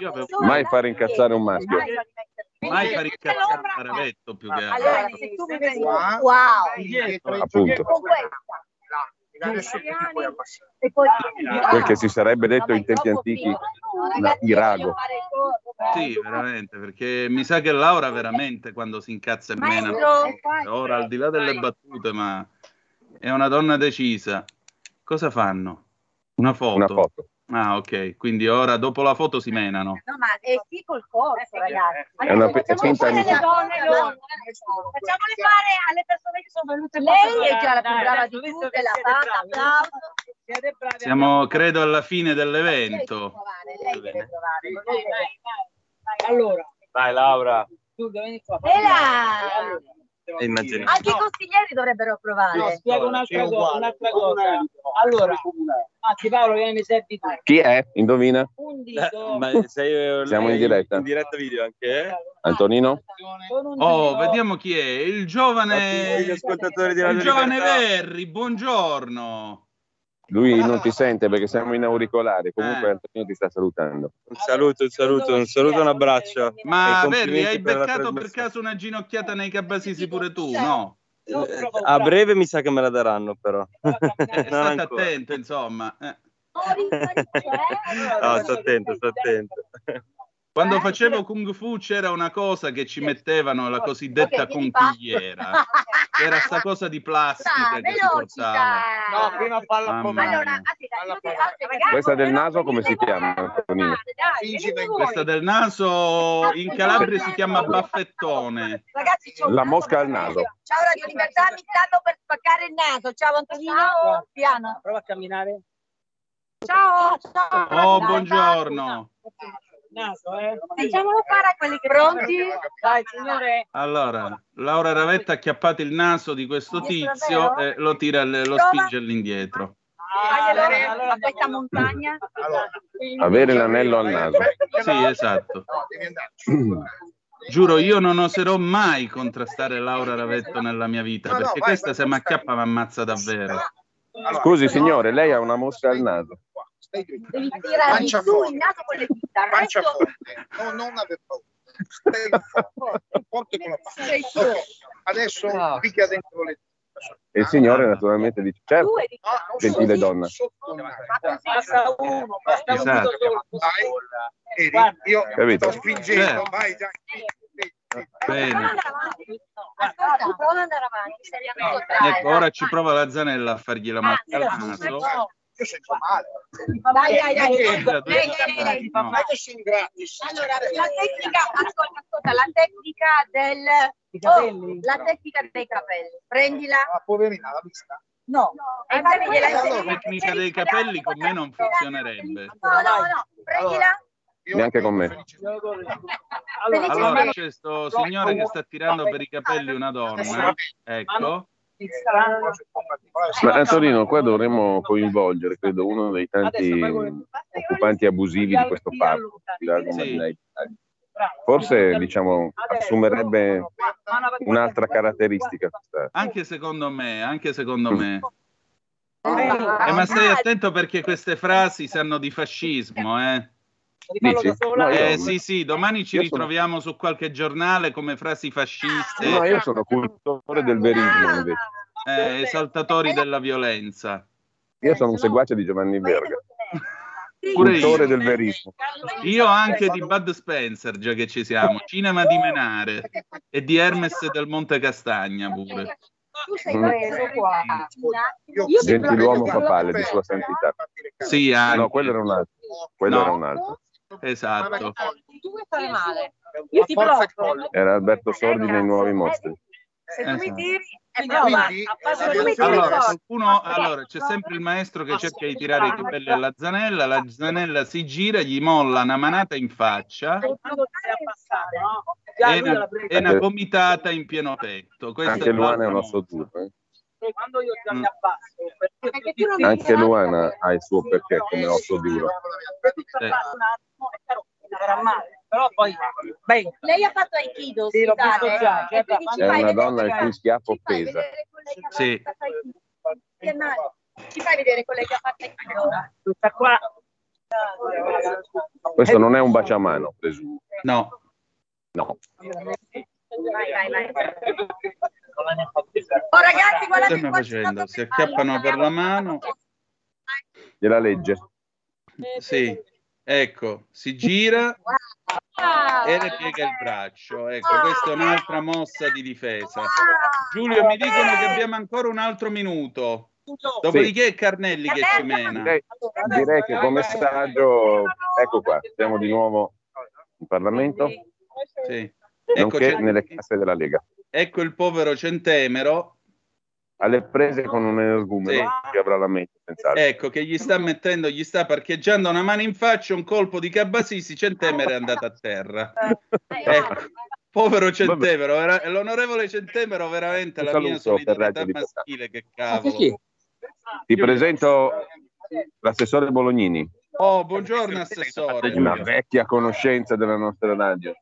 Io avevo... Mai fare incazzare un maschio. Mai fare incazzare un paravetto più che altro. Allora, se tu mi vedi, wow, appunto. Perché si sarebbe detto in tempi antichi Irago. Sì, veramente, perché mi sa che Laura veramente quando si incazza è meno. Ora al di là delle battute, ma è una donna decisa. Cosa fanno? Una foto. Una foto. Ah, ok. Quindi ora dopo la foto si menano. No, ma è tipo il corso, ragazzi. È una pe- finta le donne, no. Facciamole fare alle persone che sono venute Lei è già la più brava di tutte, la fatta, applauso. Siamo, credo, alla fine dell'evento. Lei deve provare. Allora. Dai, Laura. Tu vieni qua. E là. Immagino. Anche i consiglieri dovrebbero provare. No, spiego un'altra, cosa, un'altra cosa. Allora, anzi Paolo, vieni mi servi tu. Chi è? Indovina? Un dito. Ma sei, Siamo in diretta. In diretta video anche, eh? Antonino? Oh, vediamo chi è. Il giovane... Il giovane Verri, buongiorno. Lui non ti sente perché siamo in auricolare. Comunque, eh. Antonino ti sta salutando. Un saluto, un saluto, un saluto, un abbraccio. Ma Verri, hai beccato per, per caso una ginocchiata nei cabasisi pure tu, no? Eh, a breve mi sa che me la daranno, però. Eh, <laughs> state attento, insomma. Eh. no, sto attento, sto attento. Quando facevo Kung Fu c'era una cosa che ci mettevano, la cosiddetta Ok, conchigliera. che Era sta cosa di plastica che si portava. No, prima palla Allora, aspetta, ragazzi, Questa del naso come si chiama? Questa del naso in Calabria si chiama baffettone. Ragazzi, c'ho La mosca al naso. Ciao Radio Libertà, mi stanno per spaccare il naso. Ciao Antonino, piano. Prova a camminare. Ciao, ciao. Oh, buongiorno. Naso, eh. Facciamolo fare a quelli che pronti. Dai, signore. Allora, Laura Ravetta ha acchiappato il naso di questo tizio e lo tira, lo Prova. spinge all'indietro. Faglielo a questa montagna. Avere l'anello al naso. Sì, esatto. <clears throat> Giuro, io non oserò mai contrastare Laura Ravetto nella mia vita, perché questa se mi acchiappa mi ammazza davvero. Scusi signore, lei ha una mosca al naso. Devi tirare Pancia forte. Pancia forte, no, non aver paura. Stai forte, forte con la pancia. Ok, Adesso picchia dentro le E il signore naturalmente dice, certo, di- gentile donna. Basta uno, basta uno Esatto. vedi? Guarda. Io Capito? sto spingendo, Certo. vai, dai. Bene. Andare avanti. Ascolta, prova ad andare avanti. seriamente, Ecco, ora ci prova la zanella a fargli la mosca al Anzi, naso. No. Io sento male. Dai, dai, dai. Dai. No. Che sono gratis. Allora, la tecnica, ascolta, ascolta, la tecnica del... I capelli? Oh, la tecnica dei capelli. Prendila. Ma poverina, l'ha vista? No. E poi gliela La tecnica dei capelli con me non funzionerebbe. No, no, no. Prendila. Io Neanche con me. Allora di- c'è sto signore che sta tirando per i capelli una donna. Ecco. Ma Antonino, qua dovremmo coinvolgere, credo, uno dei tanti occupanti abusivi di questo parco. Sì. Forse, diciamo, assumerebbe un'altra caratteristica. questa- Anche secondo me, anche secondo me. Eh, ma stai attento perché queste frasi sanno di fascismo, eh? Dici? No, io, Eh sì, sì, domani ci Io sono- ritroviamo su qualche giornale come frasi fasciste, no, io sono cultore del verismo, invece. eh, esaltatori della violenza. Io sono un seguace di Giovanni Verga, Pure io. cultore del verismo. Io anche di Bud Spencer, già che ci siamo, Cinema di Menare e di Hermes del Monte Castagna pure. Tu sei Mm. preso qua. Io- Io ti Gentiluomo papale di sua santità. Sì, anche. No, quello era un altro. Quello No. era un altro. Esatto. Tu vuoi fare male. Io ti provo. Era Alberto Sordi nei nuovi mostri. Se tu mi Esatto. tiri, è Quindi, Allora, forte. qualcuno, allora, c'è sempre il maestro che cerca di tirare i capelli alla zanella, la zanella si gira, gli molla una manata in faccia e una, e una gomitata in pieno petto. Questa Anche Luana è un osso duro. eh. Quando io già Mm. mi abbasso, perché Anche Luana ha il suo perché come osso duro. però poi beh, Lei ha fatto Aikido, Sì, l'ho visto già, e certo, quindi ci È una donna il cui schiaffo pesa. Sì. Ci fai vedere con lei che ha fatto Aikido. tutta qua Questo non è un baciamano, presumo. No, No. Vai, vai, vai. Oh ragazzi, che guardate ci facendo? Si acchiappano per la mano. Gliela legge. Sì, ecco, si gira e le piega il braccio. Ecco, questa è un'altra mossa di difesa. Giulio, mi dicono che abbiamo ancora un altro minuto. Dopodiché è Carnelli che ci mena. Direi, direi che come messaggio, ecco qua, siamo di nuovo in Parlamento, Sì. Ecco, nonché nelle casse della Lega. Ecco il povero Centemero, Alle prese con un energumeno Sì. che avrà la mente, senz'altro. ecco che gli sta mettendo, gli sta parcheggiando una mano in faccia, un colpo di Cabasisi, Centemero è andato a terra. Ecco, povero Centemero, vera- l'onorevole Centemero veramente Un la mia solidarietà maschile, che cavolo. Ti presento l'assessore Bolognini, Oh, buongiorno assessore. una vecchia conoscenza della nostra radio.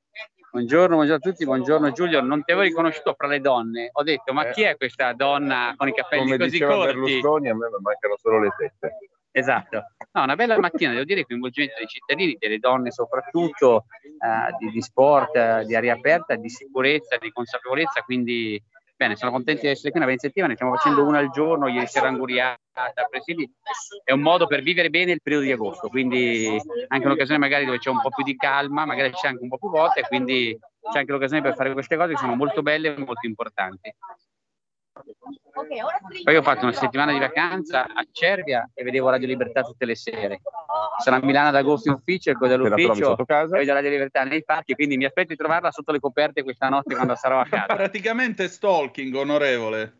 Buongiorno, buongiorno a tutti, buongiorno Giulio. Non ti avevo riconosciuto fra le donne. Ho detto, ma Eh. chi è questa donna con i capelli Come così corti? Berlusconi, a me mancano solo le tette. Esatto. No, una bella mattina, devo dire, coinvolgimento dei cittadini, delle donne soprattutto, eh, di, di sport, di aria aperta, di sicurezza, di consapevolezza, quindi Bene, sono contenti di essere qui, una iniziativa, ne stiamo facendo una al giorno, ieri sera anguriata, presidi. È un modo per vivere bene il periodo di agosto, quindi anche un'occasione magari dove c'è un po' più di calma, magari c'è anche un po' più vuota e quindi c'è anche l'occasione per fare queste cose che sono molto belle e molto importanti. Poi ho fatto una settimana di vacanza a Cervia e vedevo Radio Libertà tutte le sere. Sono a Milano ad agosto in ufficio, ecco dall'ufficio e vedo Radio Libertà nei parchi, quindi mi aspetto di trovarla sotto le coperte questa notte quando sarò a <laughs> casa. Praticamente stalking, onorevole.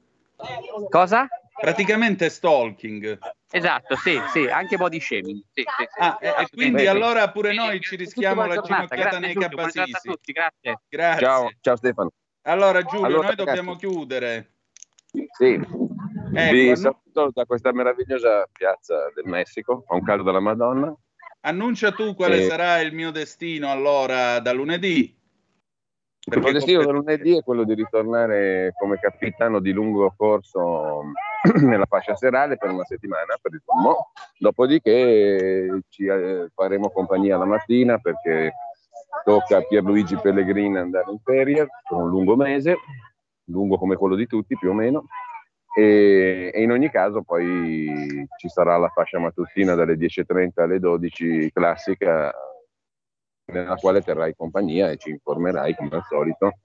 Cosa? Praticamente stalking. Esatto, sì, sì, anche body shaming. Sì, sì, sì. Ah, e quindi sì, allora pure noi ci rischiamo la ginocchiata nei cabasisi. Grazie. Grazie. Ciao, ciao Stefano. Allora Giulio, allora, noi ragazzi. dobbiamo chiudere. Sì, ecco, vi saluto da questa meravigliosa piazza del Messico, a un caldo della Madonna. Annuncia tu quale e... sarà il mio destino allora da lunedì. Il mio destino da lunedì è quello di ritornare come capitano di lungo corso <clears throat> nella fascia serale per una settimana per il Tomo. Dopodiché ci eh, faremo compagnia la mattina perché tocca a Pierluigi Pellegrini andare in ferie per un lungo mese lungo come quello di tutti più o meno, e, e, in ogni caso poi ci sarà la fascia mattutina dalle 10.30 alle 12 classica nella quale terrai compagnia e ci informerai come al solito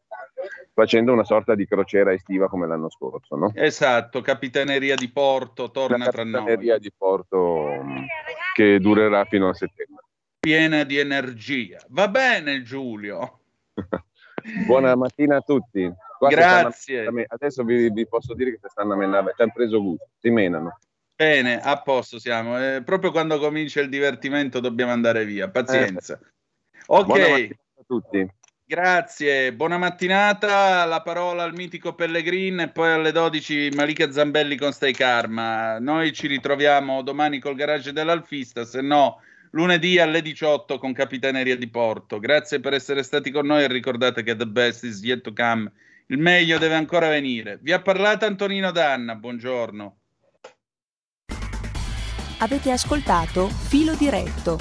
facendo una sorta di crociera estiva come l'anno scorso no? esatto, capitaneria di Porto torna tra noi. Capitaneria di Porto che durerà fino a settembre. Piena di energia. Va bene Giulio. <laughs> Buona mattina a tutti Grazie. Stanno, adesso vi, vi, posso dire che ti stanno a menare, ci hanno preso gusto, si menano. Bene, a posto siamo. Eh, proprio quando comincia il divertimento dobbiamo andare via. Pazienza. Eh. Ok. a tutti. Grazie, buona mattinata. La parola al mitico Pellegrin e poi alle 12 Malika Zambelli con Stai Karma. Noi ci ritroviamo domani col garage dell'Alfista, se no lunedì alle 18 con Capitaneria di Porto. Grazie per essere stati con noi e ricordate che the best is yet to come. Il meglio deve ancora venire. Vi ha parlato Antonino Danna, buongiorno. Avete ascoltato Filo Diretto